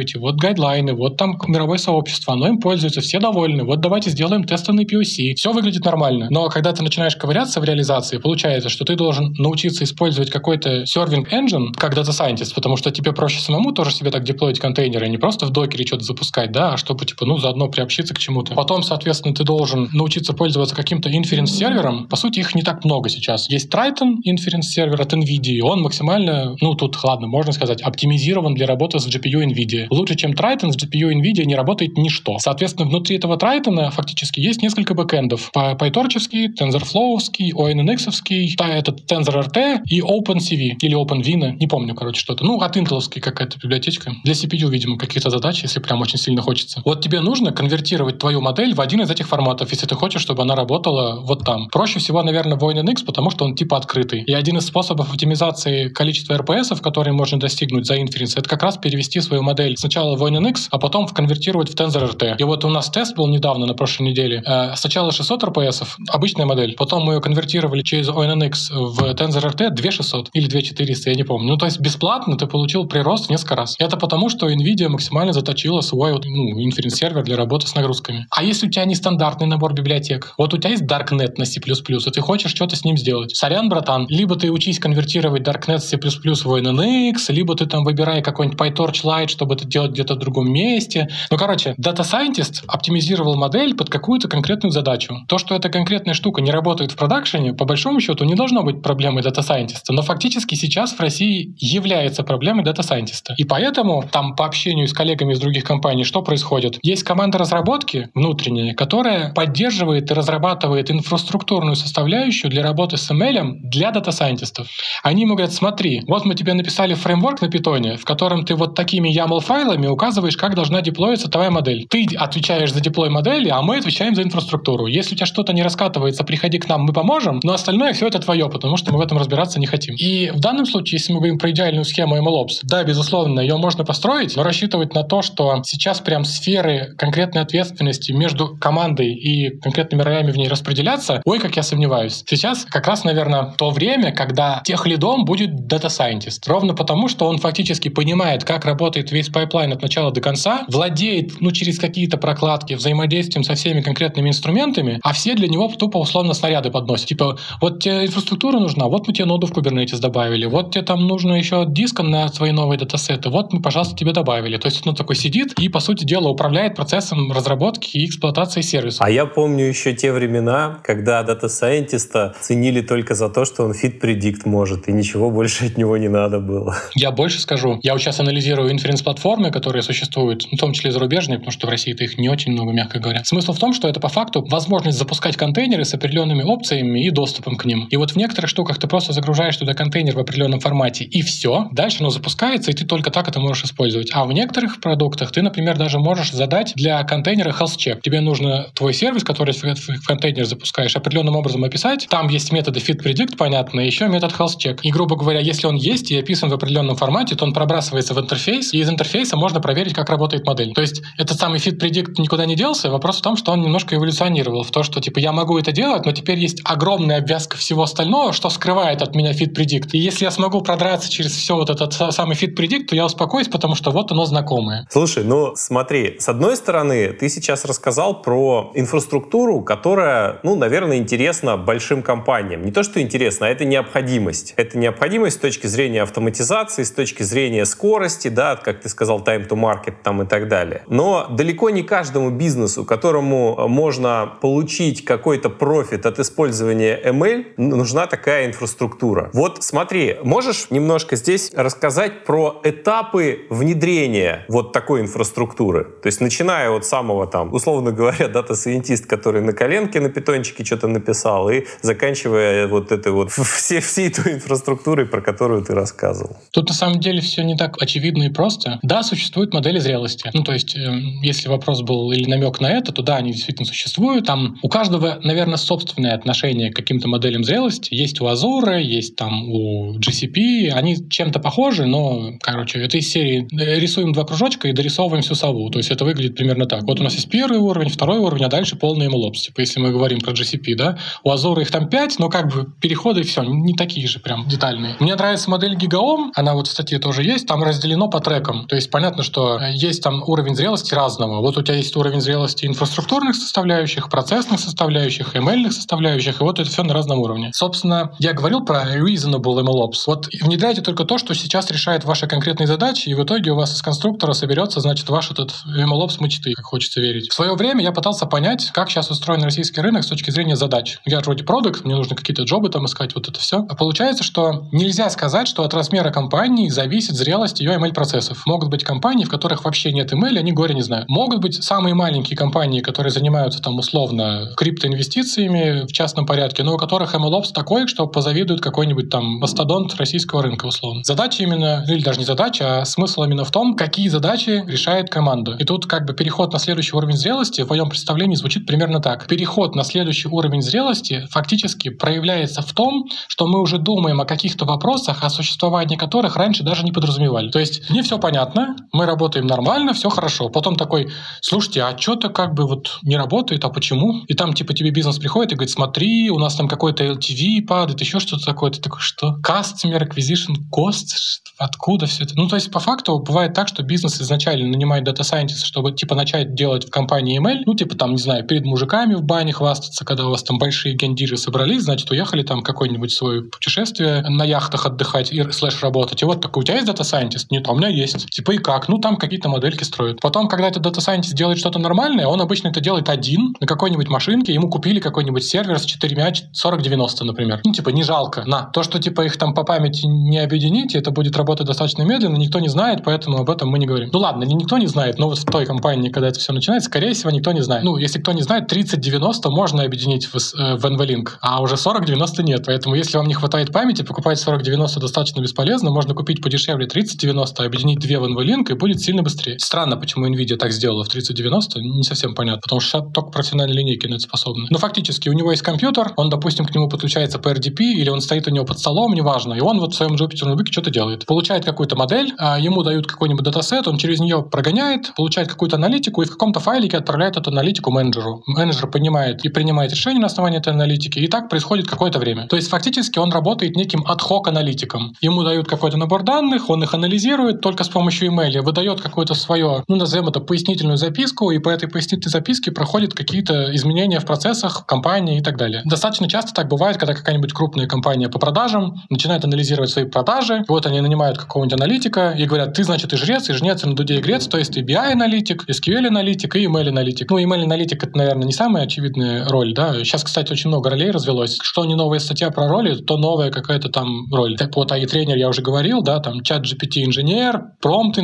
потестируйте, вот гайдлайны, вот там мировое сообщество, оно им пользуется, все довольны, вот давайте сделаем тестовый POC. Все выглядит нормально. Но когда ты начинаешь ковыряться в реализации, получается, что ты должен научиться использовать какой-то serving engine как data scientist, потому что тебе проще самому тоже себе так деплоить контейнеры, не просто в докере что-то запускать, да, а чтобы, типа, ну, заодно приобщиться к чему-то. Потом, соответственно, ты должен научиться пользоваться каким-то inference сервером. По сути, их не так много сейчас. Есть Triton inference сервер от NVIDIA, он максимально, ну, тут, ладно, можно сказать, оптимизирован для работы с GPU NVIDIA. Лучше, чем Triton, с GPU NVIDIA не работает ничто. Соответственно, внутри этого Triton фактически есть несколько бэкэндов. PyTorch'овский, TensorFlow'овский, ONNX-овский, этот TensorRT и OpenCV или OpenVINA, не помню, короче, что-то. Ну, от Intel'овской какая-то библиотечка. Для CPU, видимо, какие-то задачи, если прям очень сильно хочется. Вот тебе нужно конвертировать твою модель в один из этих форматов, если ты хочешь, чтобы она работала вот там. Проще всего, наверное, в ONNX, потому что он типа открытый. И один из способов оптимизации количества RPS, которые можно достигнуть за inference, это как раз перевести свою модель сначала в ONNX, а потом конвертировать в TensorRT. И вот у нас тест был недавно, на прошлой неделе. Э, сначала 600 RPS, обычная модель. Потом мы ее конвертировали через ONNX в TensorRT 2600 или 2400, я не помню. Ну, то есть бесплатно ты получил прирост в несколько раз. Это потому, что NVIDIA максимально заточила свой ну, инференс-сервер для работы с нагрузками. А если у тебя нестандартный набор библиотек? Вот у тебя есть Darknet на C++, и ты хочешь что-то с ним сделать. Сорян, братан, либо ты учись конвертировать Darknet C++ в ONNX, либо ты там выбирай какой-нибудь PyTorch Lite, чтобы это делать где-то в другом месте. Ну, короче, Scientist оптимизировал модель под какую-то конкретную задачу. То, что эта конкретная штука не работает в продакшене, по большому счету, не должно быть проблемой Scientist. Но фактически сейчас в России является проблемой Scientist. И поэтому там по общению с коллегами из других компаний что происходит? Есть команда разработки внутренняя, которая поддерживает и разрабатывает инфраструктурную составляющую для работы с ML для Scientist. Они ему говорят, смотри, вот мы тебе написали фреймворк на питоне, в котором ты вот такими YAML-файлами указываешь, как должна деплоиться твоя модель. Ты отвечаешь за деплой модели, а мы отвечаем за инфраструктуру. Если у тебя что-то не раскатывается, приходи к нам, мы поможем, но остальное все это твое, потому что мы в этом разбираться не хотим. И в данном случае, если мы говорим про идеальную схему MLOps, да, безусловно, ее можно построить, но рассчитывать на то, что сейчас прям сферы конкретной ответственности между командой и конкретными ролями в ней распределяться, ой, как я сомневаюсь. Сейчас как раз, наверное, то время, когда тех лидом будет Scientist. Ровно потому, что он фактически понимает, как работает весь пайплайн от начала до конца, владеет, ну, через какие-то прокладки, взаимодействием со всеми конкретными инструментами, а все для него тупо условно снаряды подносят. Типа, вот тебе инфраструктура нужна, вот мы тебе ноду в Kubernetes добавили, вот тебе там нужно еще диск на свои новые датасеты, вот мы, пожалуйста, тебе добавили. То есть он такой сидит и, по сути дела, управляет процессом разработки и эксплуатации сервиса. А я помню еще те времена, когда дата-сайентиста ценили только за то, что он fit-predict может, и ничего больше от него не надо было. Я больше скажу. Я вот сейчас анализирую инференс-платформы, которые существуют, в том числе зарубежные, потому что в России-то их не очень много, мягко говоря. Смысл в том, что это по факту возможность запускать контейнеры с определенными опциями и доступом к ним. И вот в некоторых штуках ты просто загружаешь туда контейнер в определенном формате, и все. Дальше оно запускается, и ты только так это можешь использовать. А в некоторых продуктах ты, например, даже можешь задать для контейнера health check. Тебе нужно твой сервис, который в контейнер запускаешь, определенным образом описать. Там есть методы fit predict, понятно, и еще метод health check. И, грубо говоря, если он есть и описан в определенном формате, то он пробрасывается в интерфейс, и из интерфейса кейса можно проверить, как работает модель. То есть этот самый fit predict никуда не делся. Вопрос в том, что он немножко эволюционировал в то, что типа я могу это делать, но теперь есть огромная обвязка всего остального, что скрывает от меня fit predict. И если я смогу продраться через все вот этот самый fit predict, то я успокоюсь, потому что вот оно знакомое. Слушай, ну смотри, с одной стороны, ты сейчас рассказал про инфраструктуру, которая, ну, наверное, интересна большим компаниям. Не то, что интересно, а это необходимость. Это необходимость с точки зрения автоматизации, с точки зрения скорости, да, как ты сказал, time to market там и так далее. Но далеко не каждому бизнесу, которому можно получить какой-то профит от использования ML, нужна такая инфраструктура. Вот смотри, можешь немножко здесь рассказать про этапы внедрения вот такой инфраструктуры? То есть начиная от самого там, условно говоря, (laughs) дата-сайентист, который на коленке на питончике что-то написал, и заканчивая вот этой вот (laughs) все, всей той инфраструктурой, про которую ты рассказывал. Тут на самом деле все не так очевидно и просто. Да, существуют модели зрелости. Ну, то есть, э, если вопрос был или намек на это, то да, они действительно существуют. Там у каждого, наверное, собственное отношение к каким-то моделям зрелости. Есть у Azure, есть там у GCP. Они чем-то похожи, но, короче, это из серии э, рисуем два кружочка и дорисовываем всю сову. То есть это выглядит примерно так. Вот у нас есть первый уровень, второй уровень, а дальше полный MLOps. Типа, если мы говорим про GCP, да, у Azure их там 5, но как бы переходы все, не такие же прям детальные. Мне нравится модель GigaOM, она вот в статье тоже есть, там разделено по трекам. То есть понятно, что есть там уровень зрелости разного. Вот у тебя есть уровень зрелости инфраструктурных составляющих, процессных составляющих, ML составляющих, и вот это все на разном уровне. Собственно, я говорил про reasonable MLOps. Вот внедряйте только то, что сейчас решает ваши конкретные задачи, и в итоге у вас из конструктора соберется, значит, ваш этот MLOps мечты, как хочется верить. В свое время я пытался понять, как сейчас устроен российский рынок с точки зрения задач. Я вроде продукт, мне нужно какие-то джобы там искать, вот это все. А получается, что нельзя сказать, что от размера компании зависит зрелость ее ML-процессов. Могут быть компании, в которых вообще нет ML, они горе не знают. Могут быть самые маленькие компании, которые занимаются там условно криптоинвестициями в частном порядке, но у которых MLOps такой, что позавидует какой-нибудь там мастодонт российского рынка условно. Задача именно, или даже не задача, а смысл именно в том, какие задачи решает команда. И тут как бы переход на следующий уровень зрелости в моем представлении звучит примерно так. Переход на следующий уровень зрелости фактически проявляется в том, что мы уже думаем о каких-то вопросах, о существовании которых раньше даже не подразумевали. То есть мне все понятно, мы работаем нормально, все хорошо. Потом такой, слушайте, а что-то как бы вот не работает, а почему? И там типа тебе бизнес приходит и говорит, смотри, у нас там какой-то LTV падает, еще что-то такое. Ты такой, что? Customer Acquisition Cost? Откуда все это? Ну, то есть по факту бывает так, что бизнес изначально нанимает дата scientist, чтобы типа начать делать в компании ML, ну, типа там, не знаю, перед мужиками в бане хвастаться, когда у вас там большие гендиры собрались, значит, уехали там какое-нибудь свое путешествие на яхтах отдыхать и слэш работать. И вот такой, у тебя есть дата scientist? Нет, а у меня есть. Типа и как? Ну, там какие-то модельки строят. Потом, когда этот дата scientist делает что-то нормальное, он обычно это делает один на какой-нибудь машинке, ему купили какой-нибудь сервер с четырьмя 4090, например. Ну, типа, не жалко. На. То, что, типа, их там по памяти не объедините, это будет работать достаточно медленно, никто не знает, поэтому об этом мы не говорим. Ну, ладно, никто не знает, но вот в той компании, когда это все начинается, скорее всего, никто не знает. Ну, если кто не знает, 3090 можно объединить в, э, в NVLink, а уже 4090 нет. Поэтому, если вам не хватает памяти, покупать 4090 достаточно бесполезно. Можно купить подешевле 3090, объединить две в NVLink, и будет сильно быстрее. Странно, почему NVIDIA так сделала в 3090, не совсем понятно, потому что только профессиональные линейки на это способны. Но фактически у него есть компьютер, он, допустим, к нему подключается по RDP, или он стоит у него под столом, неважно, и он вот в своем Jupyter Notebook что-то делает. Получает какую-то модель, а ему дают какой-нибудь датасет, он через нее прогоняет, получает какую-то аналитику и в каком-то файлике отправляет эту аналитику менеджеру. Менеджер понимает и принимает решение на основании этой аналитики, и так происходит какое-то время. То есть фактически он работает неким ad-hoc аналитиком. Ему дают какой-то набор данных, он их анализирует только с помощью email, выдает какое-то свое, ну, назовем это пояснительную записку, и по этой пояснительной записке проходят какие-то изменения в процессах компании и так далее. Достаточно часто так бывает, когда какая-нибудь крупная компания по продажам начинает анализировать свои продажи, вот они нанимают какого-нибудь аналитика и говорят, ты, значит, и жрец, и жнец, и на дуде и грец, то есть ты BI-аналитик, SQL-аналитик и email-аналитик. Ну, email-аналитик — это, наверное, не самая очевидная роль, да. Сейчас, кстати, очень много ролей развелось. Что не новая статья про роли, то новая какая-то там роль. Так вот, и тренер я уже говорил, да, там чат GPT-инженер,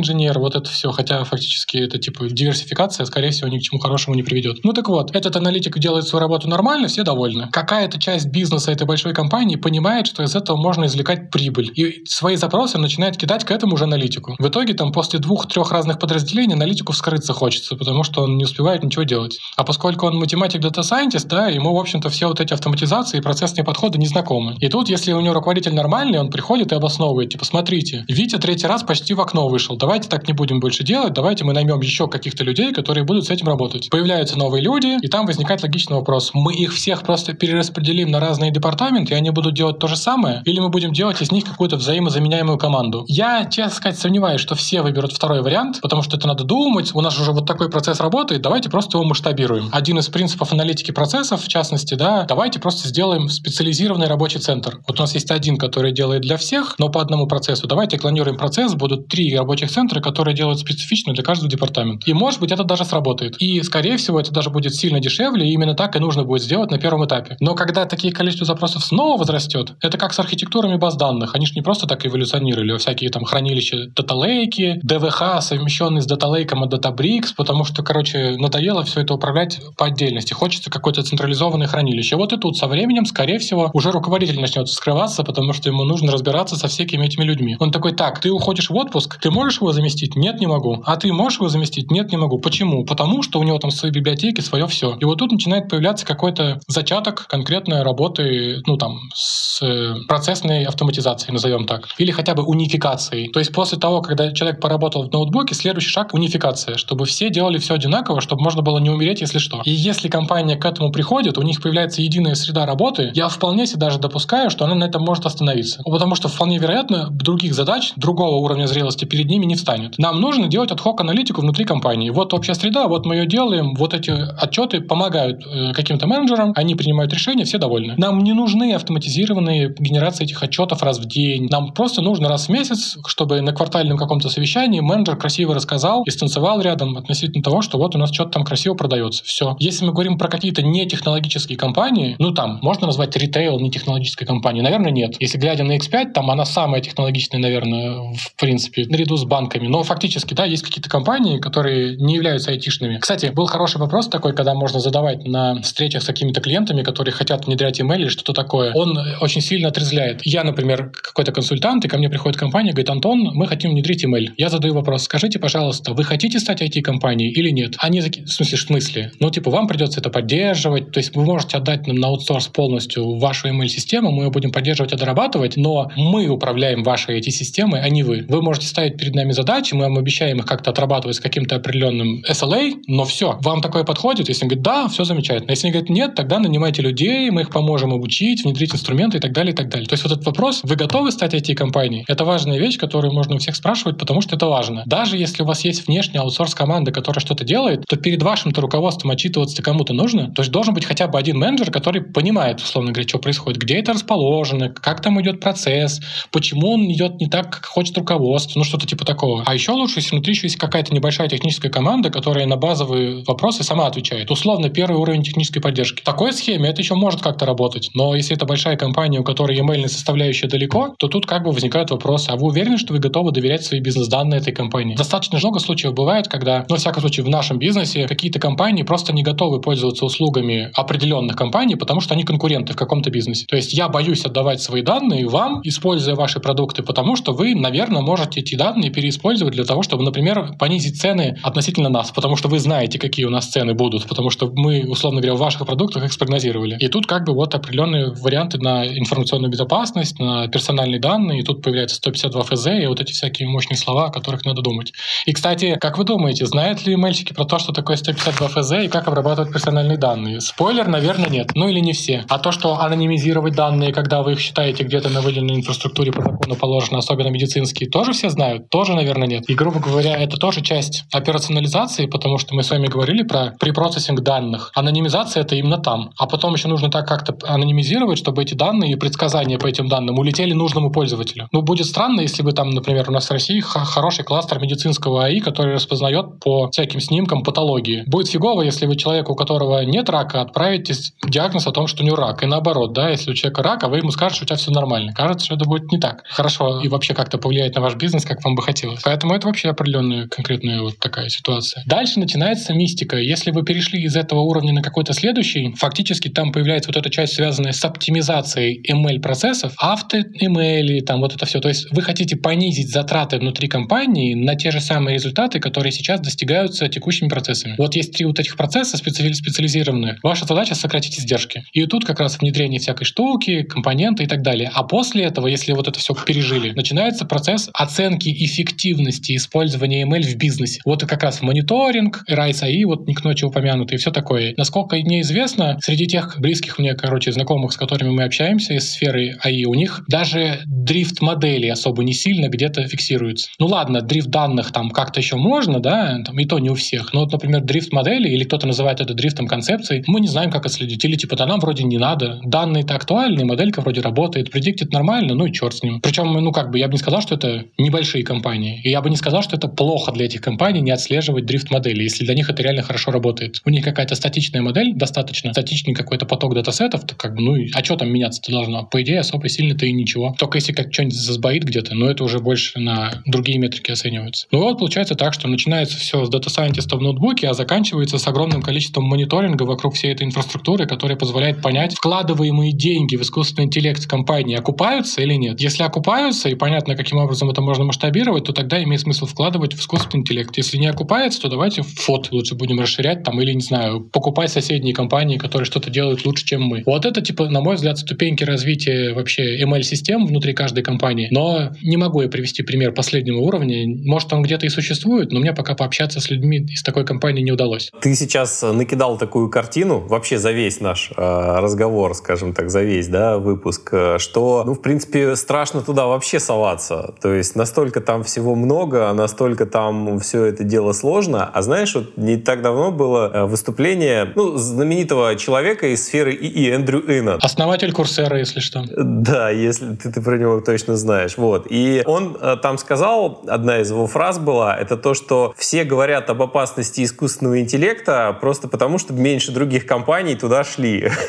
промпт-инженер, вот это все, хотя фактически это типа диверсификация, скорее всего, ни к чему хорошему не приведет. Ну так вот, этот аналитик делает свою работу нормально, все довольны. Какая-то часть бизнеса этой большой компании понимает, что из этого можно извлекать прибыль. И свои запросы начинает кидать к этому же аналитику. В итоге там после двух-трех разных подразделений аналитику вскрыться хочется, потому что он не успевает ничего делать. А поскольку он математик дата сайентист да, ему, в общем-то, все вот эти автоматизации и процессные подходы не знакомы. И тут, если у него руководитель нормальный, он приходит и обосновывает, типа, смотрите, Витя третий раз почти в окно вышел, давайте давайте так не будем больше делать, давайте мы наймем еще каких-то людей, которые будут с этим работать. Появляются новые люди, и там возникает логичный вопрос. Мы их всех просто перераспределим на разные департаменты, и они будут делать то же самое, или мы будем делать из них какую-то взаимозаменяемую команду? Я, честно сказать, сомневаюсь, что все выберут второй вариант, потому что это надо думать, у нас уже вот такой процесс работает, давайте просто его масштабируем. Один из принципов аналитики процессов, в частности, да, давайте просто сделаем специализированный рабочий центр. Вот у нас есть один, который делает для всех, но по одному процессу. Давайте клонируем процесс, будут три рабочих центра, которые делают специфично для каждого департамента. И может быть это даже сработает. И скорее всего это даже будет сильно дешевле, и именно так и нужно будет сделать на первом этапе. Но когда такие количество запросов снова возрастет, это как с архитектурами баз данных. Они же не просто так эволюционировали, всякие там хранилища даталейки, DVH, совмещенные с даталейком от Databricks, потому что, короче, надоело все это управлять по отдельности. Хочется какое-то централизованное хранилище. Вот и тут со временем, скорее всего, уже руководитель начнет скрываться, потому что ему нужно разбираться со всякими этими людьми. Он такой, так, ты уходишь в отпуск, ты можешь его заместить? Нет, не могу. А ты можешь его заместить? Нет, не могу. Почему? Потому что у него там свои библиотеки, свое все. И вот тут начинает появляться какой-то зачаток конкретной работы, ну там, с э, процессной автоматизацией, назовем так. Или хотя бы унификацией. То есть после того, когда человек поработал в ноутбуке, следующий шаг — унификация, чтобы все делали все одинаково, чтобы можно было не умереть, если что. И если компания к этому приходит, у них появляется единая среда работы, я вполне себе даже допускаю, что она на этом может остановиться. Потому что вполне вероятно, других задач, другого уровня зрелости перед ними не встанет. Нам нужно делать отхок-аналитику внутри компании. Вот общая среда, вот мы ее делаем, вот эти отчеты помогают э, каким-то менеджерам, они принимают решения, все довольны. Нам не нужны автоматизированные генерации этих отчетов раз в день. Нам просто нужно раз в месяц, чтобы на квартальном каком-то совещании менеджер красиво рассказал и станцевал рядом относительно того, что вот у нас что-то там красиво продается. Все. Если мы говорим про какие-то нетехнологические компании, ну там, можно назвать ритейл нетехнологической компанией? Наверное, нет. Если глядя на X5, там она самая технологичная, наверное, в принципе, наряду с банками. Но фактически, да, есть какие-то компании, которые не являются айтишными. Кстати, был хороший вопрос такой, когда можно задавать на встречах с какими-то клиентами, которые хотят внедрять email или что-то такое. Он очень сильно отрезляет. Я, например, какой-то консультант, и ко мне приходит компания, говорит, Антон, мы хотим внедрить email. Я задаю вопрос, скажите, пожалуйста, вы хотите стать IT-компанией или нет? Они в смысле, в смысле? Ну, типа, вам придется это поддерживать, то есть вы можете отдать нам на аутсорс полностью вашу email-систему, мы ее будем поддерживать и дорабатывать, но мы управляем вашей IT-системой, а не вы. Вы можете ставить перед нами задачи, мы вам обещаем их как-то отрабатывать с каким-то определенным SLA, но все. Вам такое подходит? Если он говорит, да, все замечательно. Если он говорит, нет, тогда нанимайте людей, мы их поможем обучить, внедрить инструменты и так далее, и так далее. То есть вот этот вопрос, вы готовы стать IT-компанией? Это важная вещь, которую можно у всех спрашивать, потому что это важно. Даже если у вас есть внешняя аутсорс-команда, которая что-то делает, то перед вашим-то руководством отчитываться кому-то нужно. То есть должен быть хотя бы один менеджер, который понимает, условно говоря, что происходит, где это расположено, как там идет процесс, почему он идет не так, как хочет руководство, ну что-то типа такого. А еще лучше, если внутри еще есть какая-то небольшая техническая команда, которая на базовые вопросы сама отвечает. Условно, первый уровень технической поддержки. В такой схеме это еще может как-то работать, но если это большая компания, у которой email составляющая далеко, то тут как бы возникают вопросы. А вы уверены, что вы готовы доверять свои бизнес-данные этой компании? Достаточно много случаев бывает, когда, ну, во всяком случае, в нашем бизнесе какие-то компании просто не готовы пользоваться услугами определенных компаний, потому что они конкуренты в каком-то бизнесе. То есть я боюсь отдавать свои данные вам, используя ваши продукты, потому что вы, наверное, можете эти данные переиспользовать для того, чтобы, например, понизить цены относительно нас, потому что вы знаете, какие у нас цены будут, потому что мы, условно говоря, в ваших продуктах их спрогнозировали. И тут как бы вот определенные варианты на информационную безопасность, на персональные данные, и тут появляется 152 ФЗ и вот эти всякие мощные слова, о которых надо думать. И, кстати, как вы думаете, знают ли мальчики про то, что такое 152 ФЗ и как обрабатывать персональные данные? Спойлер, наверное, нет. Ну или не все. А то, что анонимизировать данные, когда вы их считаете где-то на выделенной инфраструктуре по закону положено, особенно медицинские, тоже все знают? Тоже, наверное, нет. И, грубо говоря, это тоже часть операционализации, потому что мы с вами говорили про препроцессинг данных. Анонимизация — это именно там. А потом еще нужно так как-то анонимизировать, чтобы эти данные и предсказания по этим данным улетели нужному пользователю. Ну, будет странно, если бы там, например, у нас в России хороший кластер медицинского АИ, который распознает по всяким снимкам патологии. Будет фигово, если вы человеку, у которого нет рака, отправите диагноз о том, что у него рак. И наоборот, да, если у человека рак, а вы ему скажете, что у тебя все нормально. Кажется, что это будет не так. Хорошо и вообще как-то повлияет на ваш бизнес, как вам бы хотелось. Поэтому это вообще определенная конкретная вот такая ситуация. Дальше начинается мистика. Если вы перешли из этого уровня на какой-то следующий, фактически там появляется вот эта часть, связанная с оптимизацией ML-процессов, авто-ML, там вот это все. То есть вы хотите понизить затраты внутри компании на те же самые результаты, которые сейчас достигаются текущими процессами. Вот есть три вот этих процесса специали- специализированные. Ваша задача сократить издержки. И тут как раз внедрение всякой штуки, компоненты и так далее. А после этого, если вот это все пережили, начинается процесс оценки эффективности эффективности использования ML в бизнесе. Вот и как раз мониторинг, RISE AI, вот не к ночи упомянутый, и все такое. Насколько мне известно, среди тех близких мне, короче, знакомых, с которыми мы общаемся из сферы AI, у них даже дрифт модели особо не сильно где-то фиксируется. Ну ладно, дрифт данных там как-то еще можно, да, там, и то не у всех. Но вот, например, дрифт модели, или кто-то называет это дрифтом концепции, мы не знаем, как отследить. Или типа, да нам вроде не надо, данные-то актуальны, моделька вроде работает, предиктит нормально, ну и черт с ним. Причем, ну как бы, я бы не сказал, что это небольшие компании. И я бы не сказал, что это плохо для этих компаний не отслеживать дрифт модели, если для них это реально хорошо работает. У них какая-то статичная модель, достаточно статичный какой-то поток датасетов, то как бы, ну, а что там меняться-то должно? По идее, особо сильно-то и ничего. Только если как что-нибудь засбоит где-то, но это уже больше на другие метрики оценивается. Ну вот получается так, что начинается все с дата-сайентиста в ноутбуке, а заканчивается с огромным количеством мониторинга вокруг всей этой инфраструктуры, которая позволяет понять, вкладываемые деньги в искусственный интеллект компании окупаются или нет. Если окупаются, и понятно, каким образом это можно масштабировать, то тогда имеет смысл вкладывать в искусственный интеллект. Если не окупается, то давайте ФОТ лучше будем расширять там или, не знаю, покупать соседние компании, которые что-то делают лучше, чем мы. Вот это, типа, на мой взгляд, ступеньки развития вообще ML-систем внутри каждой компании. Но не могу я привести пример последнего уровня. Может, он где-то и существует, но мне пока пообщаться с людьми из такой компании не удалось. Ты сейчас накидал такую картину, вообще за весь наш э, разговор, скажем так, за весь да, выпуск, э, что, ну, в принципе, страшно туда вообще соваться. То есть настолько там всего много, настолько там все это дело сложно. А знаешь, вот не так давно было э, выступление ну, знаменитого человека из сферы ИИ, Эндрю Иннет. Основатель Курсера, если что. Да, если ты, ты про него точно знаешь. Вот. И он э, там сказал, одна из его фраз была, это то, что все говорят об опасности искусственного интеллекта просто потому, что меньше других компаний туда шли. (laughs)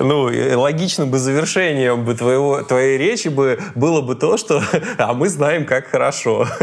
Ну, логичным бы завершением бы твоего, твоей речи бы было бы то, что а мы знаем, как хорошо. (laughs)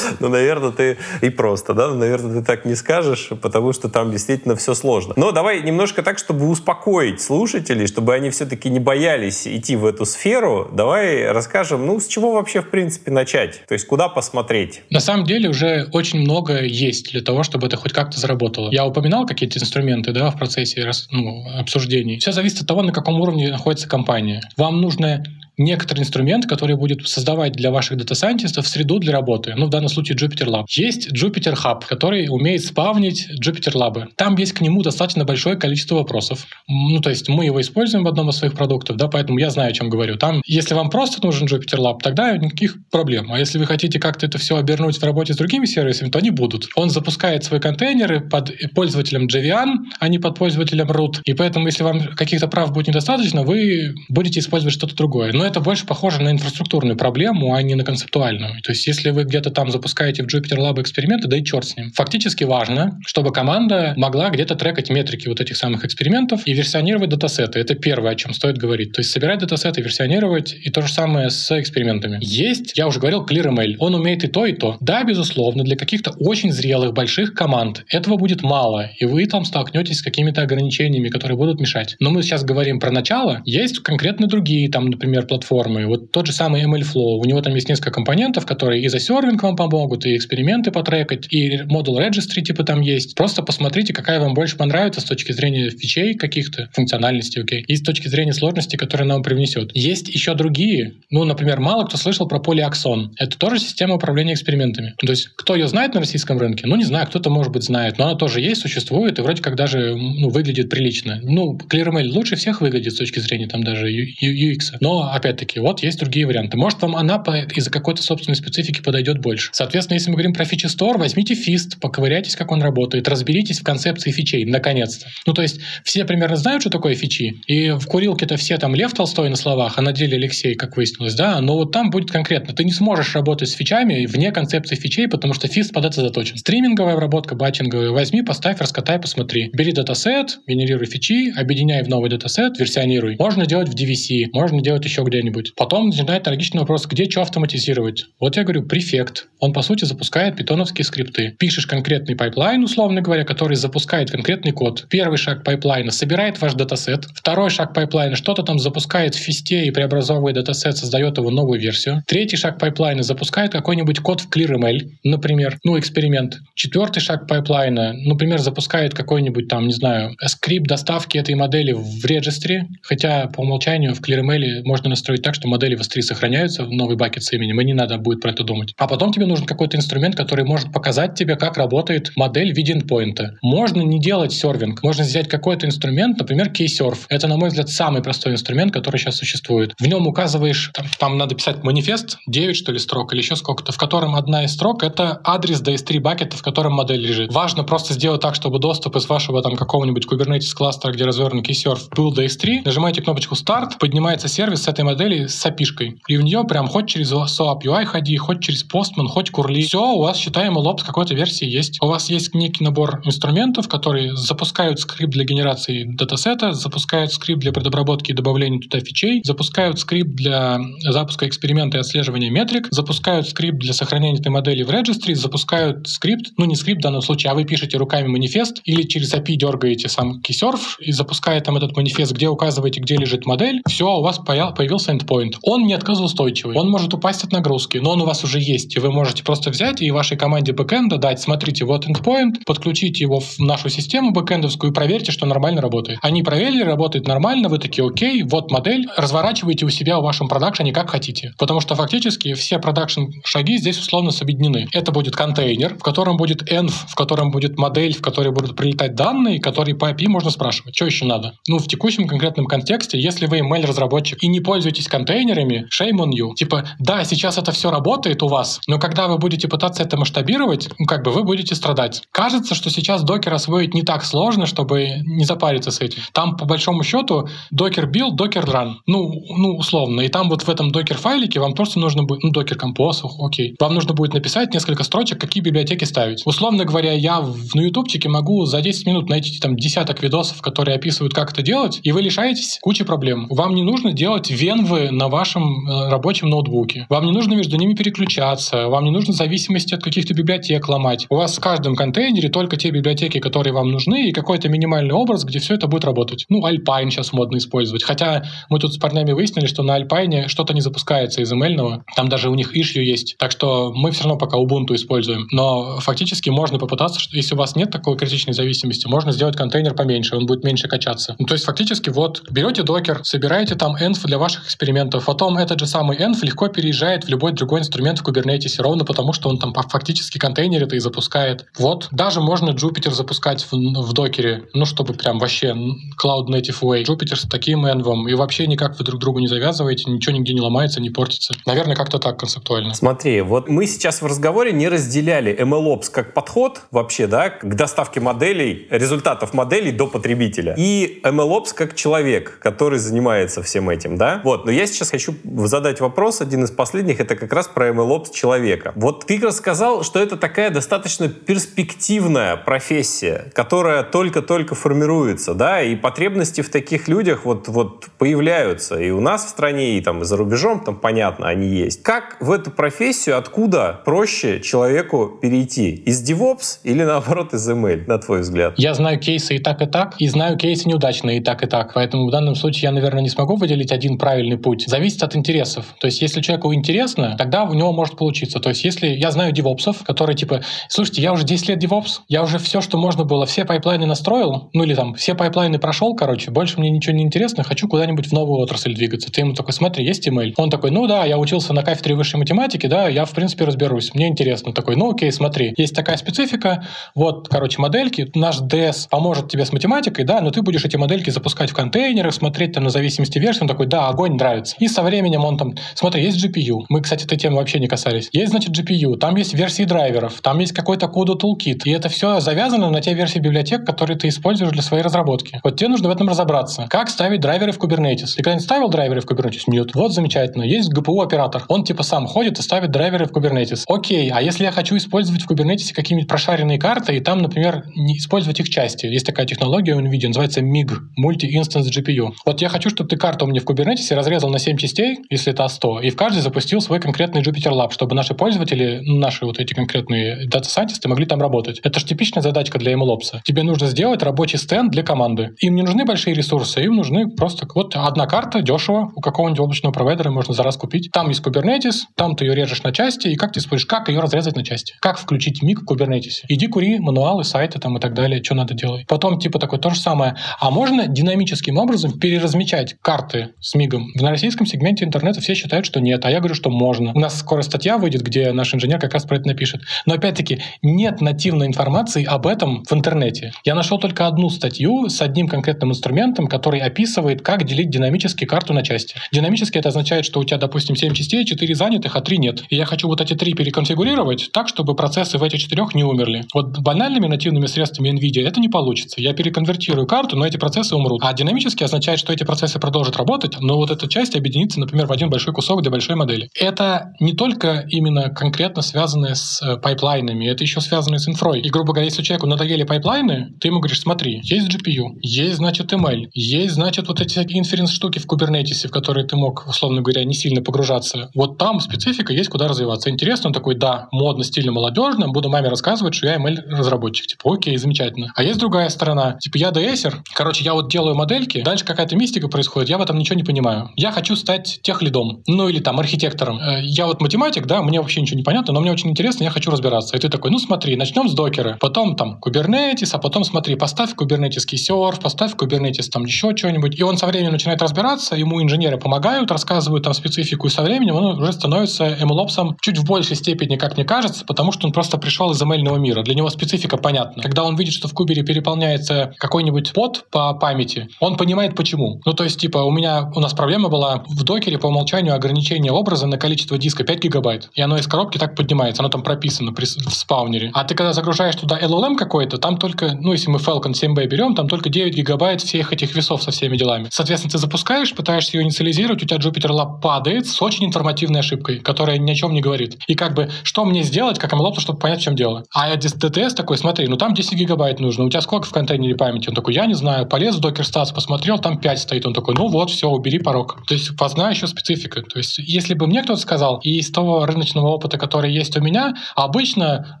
Ну, наверное, ты и просто, да, ну, наверное, ты так не скажешь, потому что там действительно все сложно. Но давай немножко так, чтобы успокоить слушателей, чтобы они все-таки не боялись идти в эту сферу, давай расскажем, ну, с чего вообще, в принципе, начать? То есть, куда посмотреть? На самом деле уже очень много есть для того, чтобы это хоть как-то заработало. Я упоминал какие-то инструменты, да, в процессе ну, обсуждений. Все зависит от того, на каком уровне находится компания. Вам нужно некоторый инструмент, который будет создавать для ваших дата-сайентистов среду для работы. Ну, в данном случае Jupyter Lab. Есть Jupyter Hub, который умеет спавнить Jupyter Lab. Там есть к нему достаточно большое количество вопросов. Ну, то есть мы его используем в одном из своих продуктов, да, поэтому я знаю, о чем говорю. Там, если вам просто нужен Jupyter Lab, тогда никаких проблем. А если вы хотите как-то это все обернуть в работе с другими сервисами, то они будут. Он запускает свои контейнеры под пользователем Jovyan, а не под пользователем root. И поэтому, если вам каких-то прав будет недостаточно, вы будете использовать что-то другое. Но это больше похоже на инфраструктурную проблему, а не на концептуальную. То есть если вы где-то там запускаете в Jupyter Lab эксперименты, да и черт с ним. Фактически важно, чтобы команда могла где-то трекать метрики вот этих самых экспериментов и версионировать датасеты. Это первое, о чем стоит говорить. То есть собирать датасеты, версионировать, и то же самое с экспериментами. Есть, я уже говорил, ClearML. Он умеет и то, и то. Да, безусловно, для каких-то очень зрелых, больших команд этого будет мало, и вы там столкнетесь с какими-то ограничениями, которые будут мешать. Но мы сейчас говорим про начало. Есть конкретно другие, там, например, платформы. Вот тот же самый MLflow. У него там есть несколько компонентов, которые и за сервинг вам помогут, и эксперименты потрекать, и модул registry типа там есть. Просто посмотрите, какая вам больше понравится с точки зрения фичей каких-то, функциональности, окей, и с точки зрения сложности, которая нам привнесет. Есть еще другие. Ну, например, мало кто слышал про полиаксон. Это тоже система управления экспериментами. То есть, кто ее знает на российском рынке? Ну, не знаю, кто-то, может быть, знает, но она тоже есть, существует, и вроде как даже ну, выглядит прилично. Ну, ClearML лучше всех выглядит с точки зрения там даже UX. Но, опять-таки, вот есть другие варианты. Может, вам она из-за какой-то собственной специфики подойдет больше. Соответственно, если мы говорим про feature store, возьмите Feast, поковыряйтесь, как он работает, разберитесь в концепции фичей, наконец-то. Ну, то есть, все примерно знают, что такое фичи, и в курилке-то все там Лев Толстой на словах, а на деле Алексей, как выяснилось, да, но вот там будет конкретно. Ты не сможешь работать с фичами вне концепции фичей, потому что Feast под это заточен. Стриминговая обработка, батчинговая, возьми, поставь, раскатай, посмотри. Бери датасет, генерируй фичи, объединяй в новый датасет, версионируй. Можно делать в DVC, можно делать еще где-нибудь. Потом начинает логичный вопрос, где что автоматизировать. Вот я говорю, Prefect. Он, по сути, запускает питоновские скрипты. Пишешь конкретный пайплайн, условно говоря, который запускает конкретный код. Первый шаг пайплайна собирает ваш датасет. Второй шаг пайплайна что-то там запускает в Feast'е и преобразовывает датасет, создает его новую версию. Третий шаг пайплайна запускает какой-нибудь код в ClearML, например, ну, эксперимент. Четвертый шаг пайплайна, например, запускает какой-нибудь там, не знаю, скрипт доставки этой модели в registry, хотя по умолчанию в ClearML можно настроить так, что модели в S3 сохраняются в новый бакет с именем, и не надо будет про это думать. А потом тебе нужен какой-то инструмент, который может показать тебе, как работает модель в виде endpoint. Можно не делать сервинг, можно взять какой-то инструмент, например, KServe. Это, на мой взгляд, самый простой инструмент, который сейчас существует. В нем указываешь, там, там надо писать манифест, 9, что ли, строк, или еще сколько-то, в котором одна из строк — это адрес до S3 бакета, в котором модель лежит. Важно просто сделать так, чтобы доступ из вашего там какого-нибудь Kubernetes кластера, где развернут KServe, был до S3. Нажимаете кнопочку Start, поднимается сервис с этой модели с API -шкой. И в нее прям хоть через SOAP UI ходи, хоть через Postman, хоть curl'ом. Все, у вас, считаем, MLOps какой-то версии есть. У вас есть некий набор инструментов, которые запускают скрипт для генерации датасета, запускают скрипт для предобработки и добавления туда фичей, запускают скрипт для запуска эксперимента и отслеживания метрик, запускают скрипт для сохранения этой модели в registry, запускают скрипт, ну не скрипт в данном случае, а вы пишете руками манифест или через API дергаете сам KServe и запуская там этот манифест, где указываете, где лежит модель, все, у вас появился endpoint. Он не отказоустойчивый, он может упасть от нагрузки, но он у вас уже есть, и вы можете просто взять и вашей команде бэкэнда дать, смотрите, вот endpoint, подключить его в нашу систему бэкэндовскую и проверьте, что нормально работает. Они проверили, работает нормально, вы такие, окей, вот модель, разворачивайте у себя в вашем продакшене как хотите. Потому что фактически все production шаги здесь условно объединены. Это будет контейнер, в котором будет env, в котором будет модель, в которой будут прилетать данные, которые по API можно спрашивать. Что еще надо? Ну, в текущем конкретном контексте, если вы ML-разработчик и не пользуетесь контейнерами, shame on you. Типа, да, сейчас это все работает у вас, но когда вы будете пытаться это масштабировать, ну, как бы вы будете страдать. Кажется, что сейчас докер освоить не так сложно, чтобы не запариться с этим. Там, по большому счету, докер build, докер run. Ну, ну, условно. И там вот в этом докер файлике вам просто нужно будет, ну, докер композ, окей. Вам нужно будет написать несколько строчек, какие библиотеки ставить. Условно говоря, я в, на ютубчике могу за 10 минут найти там десяток видосов, которые описывают, как это делать, и вы лишаетесь кучи проблем. Вам не нужно делать венвы на вашем э, рабочем ноутбуке. Вам не нужно между ними переключаться. Вам не нужно зависимости от каких-то библиотек ломать. У вас в каждом контейнере только те библиотеки, которые вам нужны, и какой-то минимальный образ, где все это будет работать. Ну, Alpine сейчас модно использовать. Хотя мы тут с парнями выяснили, что на Alpine что-то не запускается из ML. Там даже у них issue есть. Так что мы все равно пока Ubuntu используем. Но фактически можно попытаться, что если у вас нет такой критичной зависимости, можно сделать контейнер поменьше, он будет меньше качаться. Ну, то есть фактически вот берете докер, собираете там env для ваших экспериментов, потом этот же самый env легко переезжает в любой другой инструмент в Kubernetes, ровно потому, что он там фактически контейнер это и запускает. Вот, даже можно Jupyter запускать в, в докере, ну, чтобы прям вообще Cloud Native Way. Jupyter с таким env, и вообще никак вы друг другу не завязываете, ничего нигде не ломается, не портится. Наверное, как-то так концептуально. Смотри, вот мы сейчас в разговоре не разделяли MLOps как подход вообще, да, к доставке моделей, результатов моделей до потребителя, и MLOps как человек, который занимается всем этим, да. Вот, но я сейчас хочу задать вопрос, один из последних, это как раз про MLOps человека. Вот ты рассказал, что это такая достаточно перспективная профессия, которая только-только формируется, да, и потребности в таких людях вот, вот появляются и у нас в стране, и там и за рубежом, там понятно, они есть. Как в эту профессию, откуда проще человеку перейти? Из DevOps или наоборот из ML, на твой взгляд? Я знаю кейсы и так, и так, и знаю кейсы неудачные и так, и так. Поэтому в данном случае я, наверное, не смогу выделить один правильный путь. Зависит от интересов. То есть, если человеку интересно, тогда у него может получиться. То есть, если я знаю девопсов, которые типа, слушайте, я уже 10 лет девопс, я уже все, что можно было, все пайплайны настроил, ну или там все пайплайны прошел, короче, больше мне ничего не интересно, хочу куда-нибудь в новую отрасль двигаться. Ты ему такой, смотри, есть ML. Он такой, ну да, я учился на кафедре высшей математики, да, я в принципе разберусь, мне интересно. Такой, ну окей, смотри, есть такая специфика, вот, короче, модельки, наш DS поможет тебе с математикой, да, но ты будешь эти модельки запускать в контейнерах, смотреть там на зависимости версии, он такой, да, огонь нравится. И со временем он там, смотри, есть GPU, мы, кстати, этой темы вообще не касались. Есть, значит, GPU, там есть версии драйверов, там есть какой-то коду toolkit, и это все завязано на те версии библиотек, которые ты используешь для своей разработки. Вот тебе нужно в этом разобраться. Как ставить драйверы в Kubernetes? Ты когда-нибудь ставил драйверы в Kubernetes? Нет. Вот замечательно. Есть GPU-оператор. Он типа сам ходит и ставит драйверы в Kubernetes. Окей, а если я хочу использовать в Kubernetes какие-нибудь прошаренные карты, и там, например, не использовать их части. Есть такая технология у NVIDIA, называется MIG, Multi-Instance GPU. Вот я хочу, чтобы ты карту мне в Kubernetes разрезал на 7 частей, если это А100, и в каждой запустил свой конкретный Jupyter Lab, чтобы наши пользователи, наши вот эти конкретные дата-сайентисты могли там работать. Это же типичная задачка для MLOps. Тебе нужно сделать рабочий стенд для команды. Им не нужны большие ресурсы, им нужны просто вот одна карта, дешево, у какого-нибудь облачного провайдера можно за раз купить. Там есть Kubernetes, там ты ее режешь на части, и как ты используешь, как ее разрезать на части, как включить миг в Kubernetes. Иди кури мануалы, сайты там и так далее, что надо делать. Потом типа такое то же самое. А можно динамическим образом переразмечать карты с мигом На российском сегменте интернета все считают, что нет, а я говорю, что можно. У нас скоро статья выйдет, где наш инженер как раз про это напишет. Но опять-таки нет нативной информации об этом в интернете. Я нашел только одну статью с одним конкретным инструментом, который описывает, как делить динамически карту на части. Динамически это означает, что у тебя, допустим, 7 частей, 4 занятых, а 3 нет. И я хочу вот эти 3 переконфигурировать так, чтобы процессы в этих четырех не умерли. Вот банальными нативными средствами NVIDIA это не получится. Я переконфигурирую карту, но эти процессы умрут. А динамически означает, что эти процессы продолжат работать, но вот эта часть объединится, например, в один большой кусок для большой модели. Это не только именно конкретно связанное с э, пайплайнами, это еще связано с инфрой. И, грубо говоря, если человеку надоели пайплайны, ты ему говоришь, смотри, есть GPU, есть, значит, ML, есть, значит, вот эти всякие инференс-штуки в Kubernetes, в которые ты мог, условно говоря, не сильно погружаться. Вот там специфика есть, куда развиваться. Интересно, он такой, да, модно, стильно, молодежно, буду маме рассказывать, что я ML-разработчик. Типа, окей, замечательно. А есть другая сторона. Типа, я ds короче, я вот делаю модельки, дальше какая-то мистика происходит, я в этом ничего не понимаю. Я хочу стать техлидом, ну или там архитектором. Э, я вот математик, да, мне вообще ничего не понятно, но мне очень интересно, я хочу разбираться. И ты такой, ну смотри, начнем с докера, потом там Kubernetes, а потом смотри, поставь кубернетиский серф, поставь Kubernetes там еще что-нибудь. И он со временем начинает разбираться, ему инженеры помогают, рассказывают там специфику, и со временем он уже становится MLOps чуть в большей степени, как мне кажется, потому что он просто пришел из ML мира. Для него специфика понятна. Когда он видит, что в кубере переполняется какой-нибудь под по памяти, он понимает почему. Ну, то есть, типа, у меня, у нас проблема была в докере по умолчанию ограничение образа на количество диска 5 гигабайт. И оно из коробки так поднимается, оно там прописано при, в спаунере. А ты когда загружаешь туда LLM какой-то, там только, ну, если мы Falcon 7B берем, там только 9 гигабайт всех этих весов со всеми делами. Соответственно, ты запускаешь, пытаешься ее инициализировать, у тебя Jupyter Lab падает с очень информативной ошибкой, которая ни о чем не говорит. И как бы, что мне сделать, как MLOps, чтобы понять, в чем дело? А DTS такой, смотри, ну там 10 гигабайт нужно, у тебя сколько в контейнере памяти? Он такой, я не знаю, полез в Docker Stats, посмотрел, там 5 стоит. Он такой, ну вот, все, убери порог. То есть познай еще специфика. То есть если бы мне кто-то сказал, и из того рыночного опыта, который есть у меня, обычно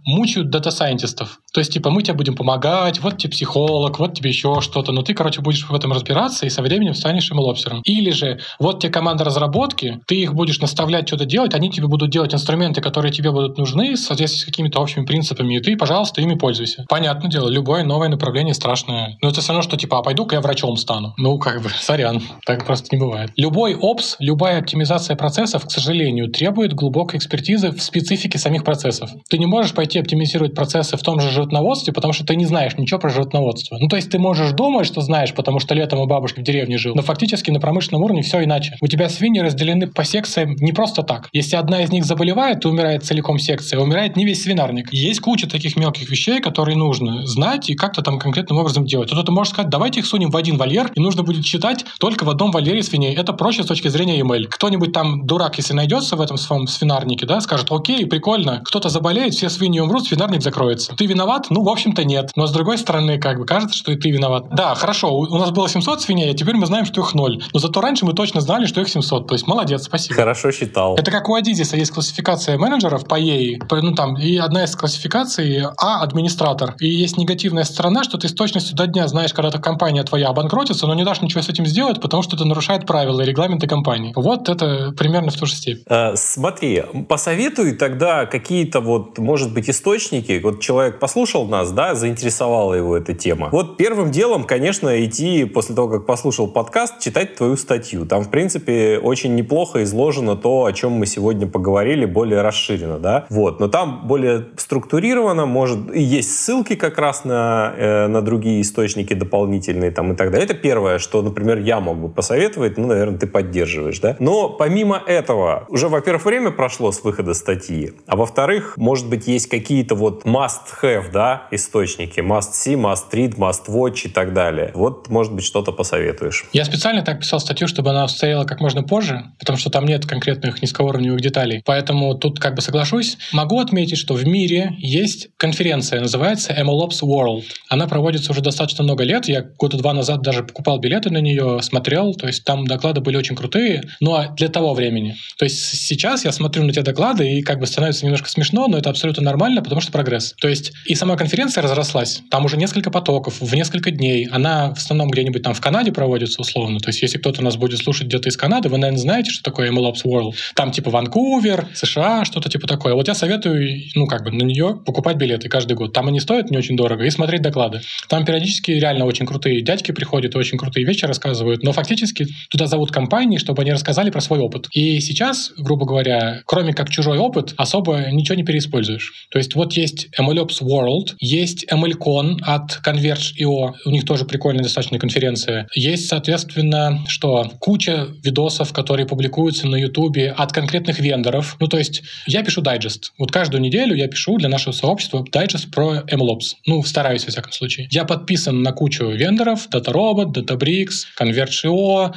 мучают дата-сайентистов. То есть, типа, мы тебе будем помогать, вот тебе психолог, вот тебе еще что-то, но ты, короче, будешь в этом разбираться и со временем станешь MLOpсером. Или же, вот тебе команда разработки, ты их будешь наставлять что-то делать, они тебе будут делать инструменты, которые тебе будут нужны, в соответствии с какими-то общими принципами, и ты, пожалуйста, ими пользуйся. Понятное дело, любое новое направление страшное. Но это все равно, что, типа, а пойду-ка я врачом стану. Ну, как бы, сорян, так просто не бывает. Любой опс, любая оптимизация процессов, к сожалению, требует глубокой экспертизы в специфике самих процессов. Ты не можешь пойти оптимизировать процессы в том же животноводстве, потому что ты не знаешь ничего про животноводство. Ну, то есть ты можешь думать, что знаешь, потому что летом у бабушки в деревне жил, но фактически на промышленном уровне все иначе. У тебя свиньи разделены по секциям не просто так. Если одна из них заболевает, то умирает целиком секция, умирает не весь свинарник. Есть куча таких мелких вещей, которые нужно знать и как-то там конкретным образом делать. Кто-то может сказать, давайте их сунем в один вольер, и нужно будет считать только в одном вольере свиней. Это проще с точки зрения email. Кто-нибудь там дурак, если найдется в этом своем свинарнике, да, скажет, окей, прикольно, кто-то заболеет, все свиньи умрут, свинарник закроется. Ты виноват? Ну, в общем-то, нет. Но с другой стороны, как бы кажется, что и ты виноват. Да, хорошо, у нас было 700 свиней, а теперь мы знаем, что их ноль. Но зато раньше мы точно знали, что их 700. То есть молодец, спасибо. Хорошо считал. Это как у Адизиса есть классификация менеджеров по EI. Ну, там, и одна из классификаций А – администратор. И есть негативная сторона, что ты с точностью до дня знаешь, когда эта компания твоя обанкротится, но не дашь ничего с этим сделать, потому что это нарушает правила и регламенты компании. Вот это примерно в ту же степень. А, смотри, посоветуй тогда какие-то вот, может быть, источники. Вот человек послушал нас, да, заинтересовала его эта тема. Вот первым делом, конечно, идти после того, как послушал подкаст, читать твою статью. Там, в принципе, очень неплохо изложено то, о чем мы сегодня поговорили, более расширенно, да. Вот, но там более структурировано, может, и есть ссылки как раз на, э, на другие источники дополнительные там и так далее. Это первое, что, например, я мог бы посоветовать, ну, наверное, ты поддерживаешь, да. Но помимо этого, уже, во-первых, время прошло с выхода статьи, а во-вторых, может быть, есть какие-то вот must-have, да, источники, must-see, must-read, must-watch и так далее. Вот, может быть, что-то посоветуешь. Я специально так писал статью, чтобы она стояла как можно позже, потому что там нет конкретных низкоуровневых деталей. Поэтому тут как бы соглашусь. Могу отметить, что в мире есть конференция, называется MLOps World. Она проводится уже достаточно много лет. Я года два назад даже покупал билеты на нее, смотрел. То есть там доклады были очень крутые. Но для того времени. То есть сейчас я смотрю на те доклады и как бы становится немножко смешно, но это абсолютно нормально, потому что прогресс. То есть и сама конференция разрослась. Там уже несколько потоков в несколько дней. Она в основном где-нибудь там в Канаде проводится условно. То есть если кто-то нас будет слушать где-то из Канады, вы, наверное, знаете, что такое MLOps World. Там типа Ванкувер, США, что-то типа такое. Вот я советую, ну как бы на нее покупать билеты каждый год. Там они стоят не очень дорого и смотреть доклады. Там периодически реально очень крутые дядьки приходят очень крутые вещи рассказывают, но фактически туда за позовут компании, чтобы они рассказали про свой опыт. И сейчас, грубо говоря, кроме как чужой опыт, особо ничего не переиспользуешь. То есть вот есть MLOps World, есть MLCon от Converge.io, у них тоже прикольная достаточно конференция. Есть, соответственно, что? Куча видосов, которые публикуются на YouTube от конкретных вендоров. Ну, то есть я пишу дайджест. Вот каждую неделю я пишу для нашего сообщества дайджест про MLOps. Ну, стараюсь, во всяком случае. Я подписан на кучу вендоров, DataRobot, Databricks, Converge.io,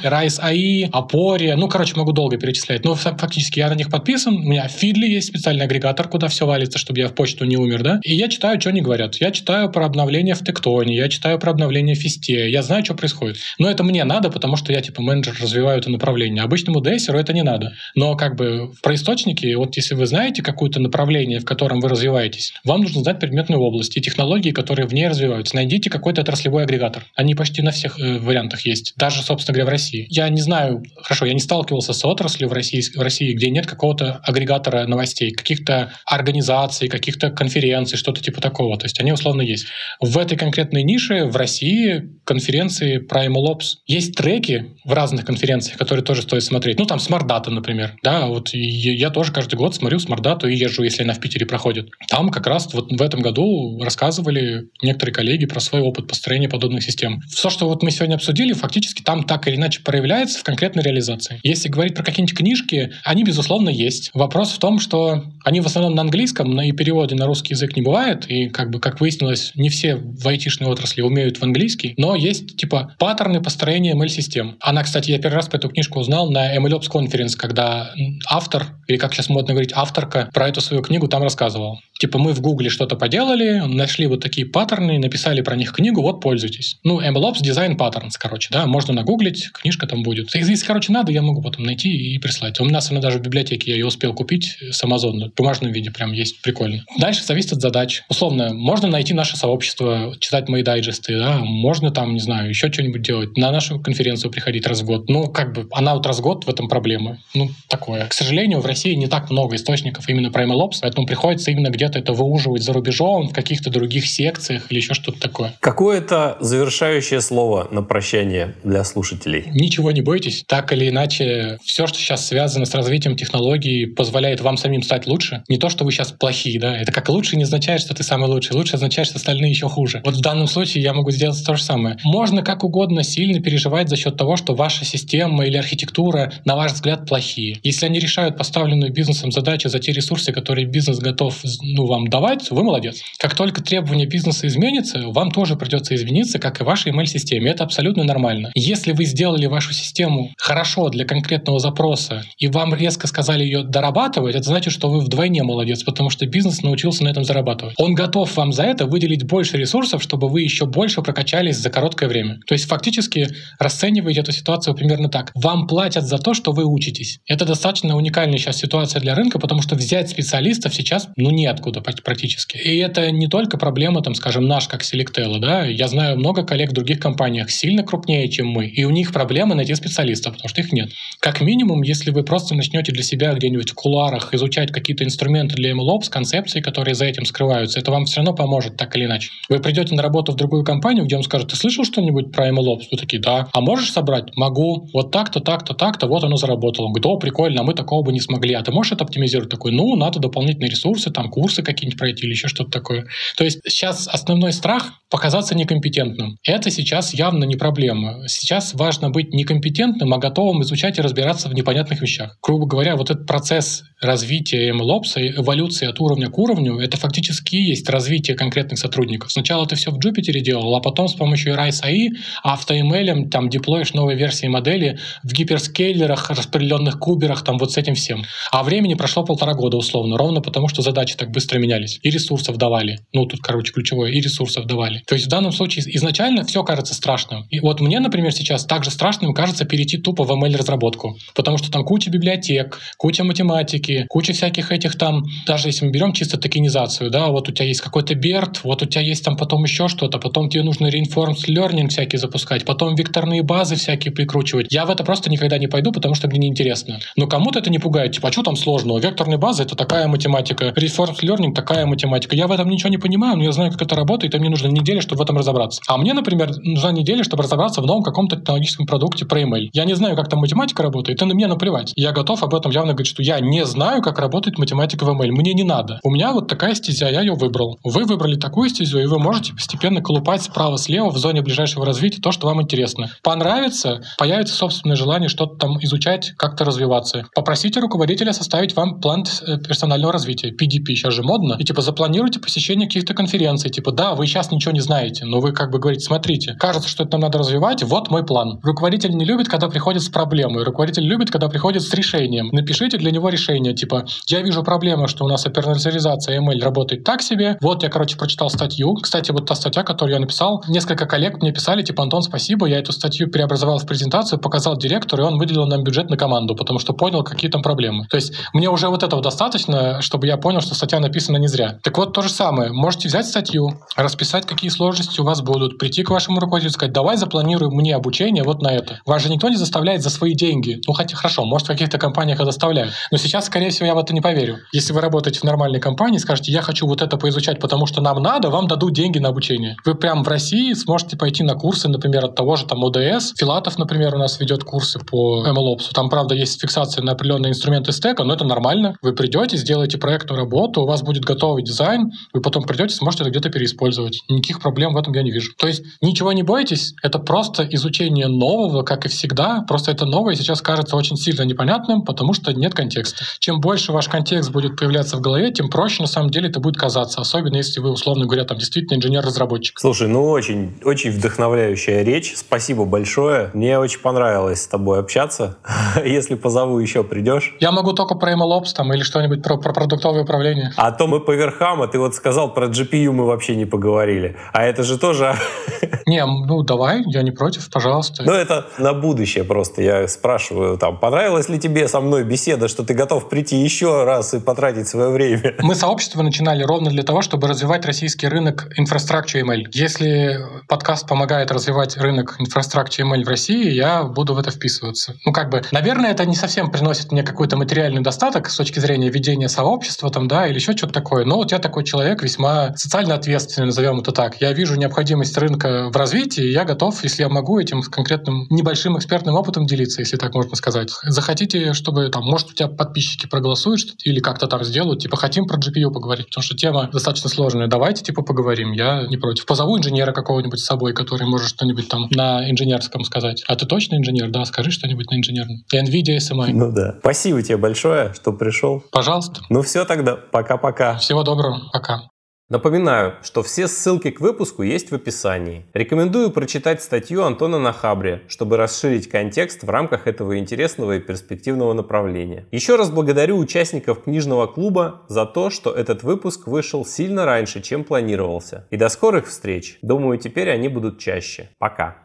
Rise.ai, Aporia. Ну, короче, могу долго перечислять. Но фактически я на них подписан. У меня в Feedly есть специальный агрегатор, куда все валится, чтобы я в почту не умер, да? И я читаю, что они говорят. Я читаю про обновление в Тектоне, я читаю про обновление в Фисте, я знаю, что происходит. Но это мне надо, потому что я, типа, менеджер, развиваю это направление. Обычному дейсеру это не надо. Но как бы про источники, вот если вы знаете какое-то направление, в котором вы развиваетесь, вам нужно знать предметную область и технологии, которые в ней развиваются. Найдите какой-то отраслевой агрегатор. Они почти на всех э, вариантах есть. Даже, собственно говоря, в России. Я не знаю, хорошо, я не сталкивался с отраслью в России, в России где нет какого-то агрегатора новостей, каких-то организаций, каких-то конференций, что-то типа такого. То есть они условно есть. В этой конкретной нише в России конференции про MLOps. Есть треки в разных конференциях, которые тоже стоит смотреть. Ну, там Smart Data, например. Да, вот я тоже каждый год смотрю Smart Data и езжу, если она в Питере проходит. Там как раз вот в этом году рассказывали некоторые коллеги про свой опыт построения подобных систем. Все, что вот мы сегодня обсудили, фактически там так или иначе проявляется в конкретной реализации. Если говорить про какие-нибудь книжки, они, безусловно, есть. Вопрос в том, что они в основном на английском, но и переводе на русский язык не бывает, и как бы, как выяснилось, не все в айтишной отрасли умеют в английский, но есть типа паттерны построения ML-систем. Она, кстати, я первый раз про эту книжку узнал на MLOps Conference, когда автор, или как сейчас модно говорить, авторка про эту свою книгу там рассказывал. Типа мы в Гугле что-то поделали, нашли вот такие паттерны, написали про них книгу, вот пользуйтесь. Ну, MLOps Design Patterns, короче, да, можно нагуглить, книжка там будет. Если, короче, надо, я могу потом найти и прислать. У нас она даже в библиотеке, я ее успел купить с Amazon, в бумажном виде прям есть, прикольно. Дальше зависит от задач. Условно, можно найти наше сообщество, читать мои дайджесты, да, можно там, не знаю, еще что-нибудь делать, на нашу конференцию приходить раз в год. Ну, как бы, она вот раз в год, в этом проблема. Ну, такое. К сожалению, в России не так много источников именно про MLOps, поэтому приходится именно где где-то это выуживать за рубежом, в каких-то других секциях или еще что-то такое. Какое-то завершающее слово на прощание для слушателей? Ничего не бойтесь. Так или иначе, все, что сейчас связано с развитием технологий, позволяет вам самим стать лучше. Не то, что вы сейчас плохие, да. Это как лучше не означает, что ты самый лучший. Лучше означает, что остальные еще хуже. Вот в данном случае я могу сделать то же самое. Можно как угодно сильно переживать за счет того, что ваша система или архитектура, на ваш взгляд, плохие. Если они решают поставленную бизнесом задачу за те ресурсы, которые бизнес готов ну, вам давать, вы молодец. Как только требования бизнеса изменятся, вам тоже придется извиниться, как и вашей email-системе. Это абсолютно нормально. Если вы сделали вашу систему хорошо для конкретного запроса, и вам резко сказали ее дорабатывать, это значит, что вы вдвойне молодец, потому что бизнес научился на этом зарабатывать. Он готов вам за это выделить больше ресурсов, чтобы вы еще больше прокачались за короткое время. То есть фактически расцениваете эту ситуацию примерно так. Вам платят за то, что вы учитесь. Это достаточно уникальная сейчас ситуация для рынка, потому что взять специалистов сейчас ну нет откуда практически. И это не только проблема, там, скажем, наш, как Selectel, да, я знаю много коллег в других компаниях сильно крупнее, чем мы, и у них проблемы найти специалистов, потому что их нет. Как минимум, если вы просто начнете для себя где-нибудь в куларах изучать какие-то инструменты для MLOps, концепции, которые за этим скрываются, это вам все равно поможет, так или иначе. Вы придете на работу в другую компанию, где вам скажут, ты слышал что-нибудь про MLOps? Вы такие, да. А можешь собрать? Могу. Вот так-то, так-то, так-то, вот оно заработало. Он говорит, о, прикольно, а мы такого бы не смогли. А ты можешь это оптимизировать? Такой, ну, надо дополнительные ресурсы, там, курсы какие-нибудь пройти или еще что-то такое. То есть сейчас основной страх показаться некомпетентным. Это сейчас явно не проблема. Сейчас важно быть некомпетентным, а готовым изучать и разбираться в непонятных вещах. Грубо говоря, вот этот процесс развития MLOps, эволюции от уровня к уровню, это фактически есть развитие конкретных сотрудников. Сначала ты все в Jupyter делал, а потом с помощью Rise AI, автоML, там, деплоишь новые версии модели в гиперскейлерах, распределенных куберах, там, вот с этим всем. А времени прошло полтора года условно, ровно потому, что задачи так быстро менялись. И ресурсов давали. Ну, тут, короче, ключевое, и ресурсов давали. То есть в данном случае изначально все кажется страшным. И вот мне, например, сейчас также страшным кажется перейти тупо в ML-разработку, потому что там куча библиотек, куча математики, куча всяких этих там, даже если мы берем чисто токенизацию, да, вот у тебя есть какой-то BERT, вот у тебя есть там потом еще что-то, потом тебе нужно reinforced learning всякий запускать, потом векторные базы всякие прикручивать. Я в это просто никогда не пойду, потому что мне неинтересно. Но кому-то это не пугает, типа, а что там сложного? Векторные базы — это такая математика, reinforced learning — такая математика. Я в этом ничего не понимаю, но я знаю, как это работает, и мне нужна неделя, чтобы в этом разобраться. А мне, например, нужна неделя, чтобы разобраться в новом каком-то технологическом продукте про ML. Я не знаю, как там математика работает, и на мне наплевать. Я готов об этом явно говорить, что я не знаю, как работает математика в ML. Мне не надо. У меня вот такая стезя, я ее выбрал. Вы выбрали такую стезю, и вы можете постепенно колупать справа-слева в зоне ближайшего развития то, что вам интересно. Понравится, появится собственное желание что-то там изучать, как-то развиваться. Попросите руководителя составить вам план э, персонального развития. PDP сейчас же модно. И типа запланируйте посещение каких-то конференций. Типа, да, вы сейчас ничего не знаете, но вы как бы говорите, смотрите, кажется, что это нам надо развивать, вот мой план. Руководитель не любит, когда приходит с проблемой. Руководитель любит, когда приходит с решением. Напишите для него решение. Типа, я вижу проблему, что у нас операционализация ML работает так себе. Вот я, короче, прочитал статью. Кстати, вот та статья, которую я написал, несколько коллег мне писали, типа, Антон, спасибо, я эту статью преобразовал в презентацию, показал директору, и он выделил нам бюджет на команду, потому что понял, какие там проблемы. То есть мне уже вот этого достаточно, чтобы я понял, что статья написана не зря. Так вот, то же самое. Можете взять статью, расписать, какие сложности у вас будут, прийти к вашему руководителю и сказать, давай запланируем мне обучение вот на это. Вас же никто не заставляет за свои деньги. Ну, хотя хорошо, может, в каких-то компаниях это заставляют. Но сейчас, скорее всего, я в это не поверю. Если вы работаете в нормальной компании, скажете, я хочу вот это поизучать, потому что нам надо, вам дадут деньги на обучение. Вы прям в России сможете пойти на курсы, например, от того же там ОДС. Филатов, например, у нас ведет курсы по MLOps. Там, правда, есть фиксация на определенные инструменты стека, но это нормально. Вы придете, сделаете проектную работу, у вас будет готовый дизайн, вы потом придете, сможете это где-то переиспользовать. Никаких проблем в этом я не вижу. То есть ничего не бойтесь, это просто изучение нового, как и всегда, просто это новое сейчас кажется очень сильно непонятным, потому что нет контекста. Чем больше ваш контекст будет появляться в голове, тем проще на самом деле это будет казаться, особенно если вы, условно говоря, там действительно инженер-разработчик. Слушай, ну очень, очень вдохновляющая речь. Спасибо большое. Мне очень понравилось с тобой общаться. (laughs) Если позову еще, придешь? Я могу только про MLOps там или что-нибудь про, про продуктовое управление. А то мы по верхам, а ты вот сказал про GPU мы вообще не поговорили. А это же тоже... Не, ну давай, я не против, пожалуйста. Ну это на будущее просто. Я спрашиваю, там, понравилась ли тебе со мной беседа, что ты готов прийти еще раз и потратить свое время? Мы сообщество начинали ровно для того, чтобы развивать российский рынок инфраструктуры ML. Если подкаст помогает развивать рынок инфраструктуры ML в России, я буду в это вписываться. Ну, как бы, наверное, это не совсем приносит мне какой-то материальный достаток с точки зрения ведения сообщества, там, да, или еще что-то такое. Но вот я такой человек весьма социально ответственный, назовем это так. Я вижу необходимость рынка в развитии, и я готов, если я могу, этим конкретным небольшим экспертным опытом делиться, если так можно сказать. Захотите, чтобы, там, может, у тебя подписчики проголосуют или как-то там сделают, типа, хотим про GPU поговорить, потому что тема достаточно сложная. Давайте, типа, поговорим. Я не против. Позову инженера какого-нибудь с собой, который может что-нибудь там на инженерском сказать. А ты точно инженер? Да, скажи что-нибудь на инженерном. NVIDIA SMI. Ну да. Спасибо тебе большое, что пришел. Пожалуйста. Ну все тогда. Пока-пока. Всего доброго. Пока. Напоминаю, что все ссылки к выпуску есть в описании. Рекомендую прочитать статью Антона на Хабре, чтобы расширить контекст в рамках этого интересного и перспективного направления. Еще раз благодарю участников книжного клуба за то, что этот выпуск вышел сильно раньше, чем планировался. И до скорых встреч. Думаю, теперь они будут чаще. Пока.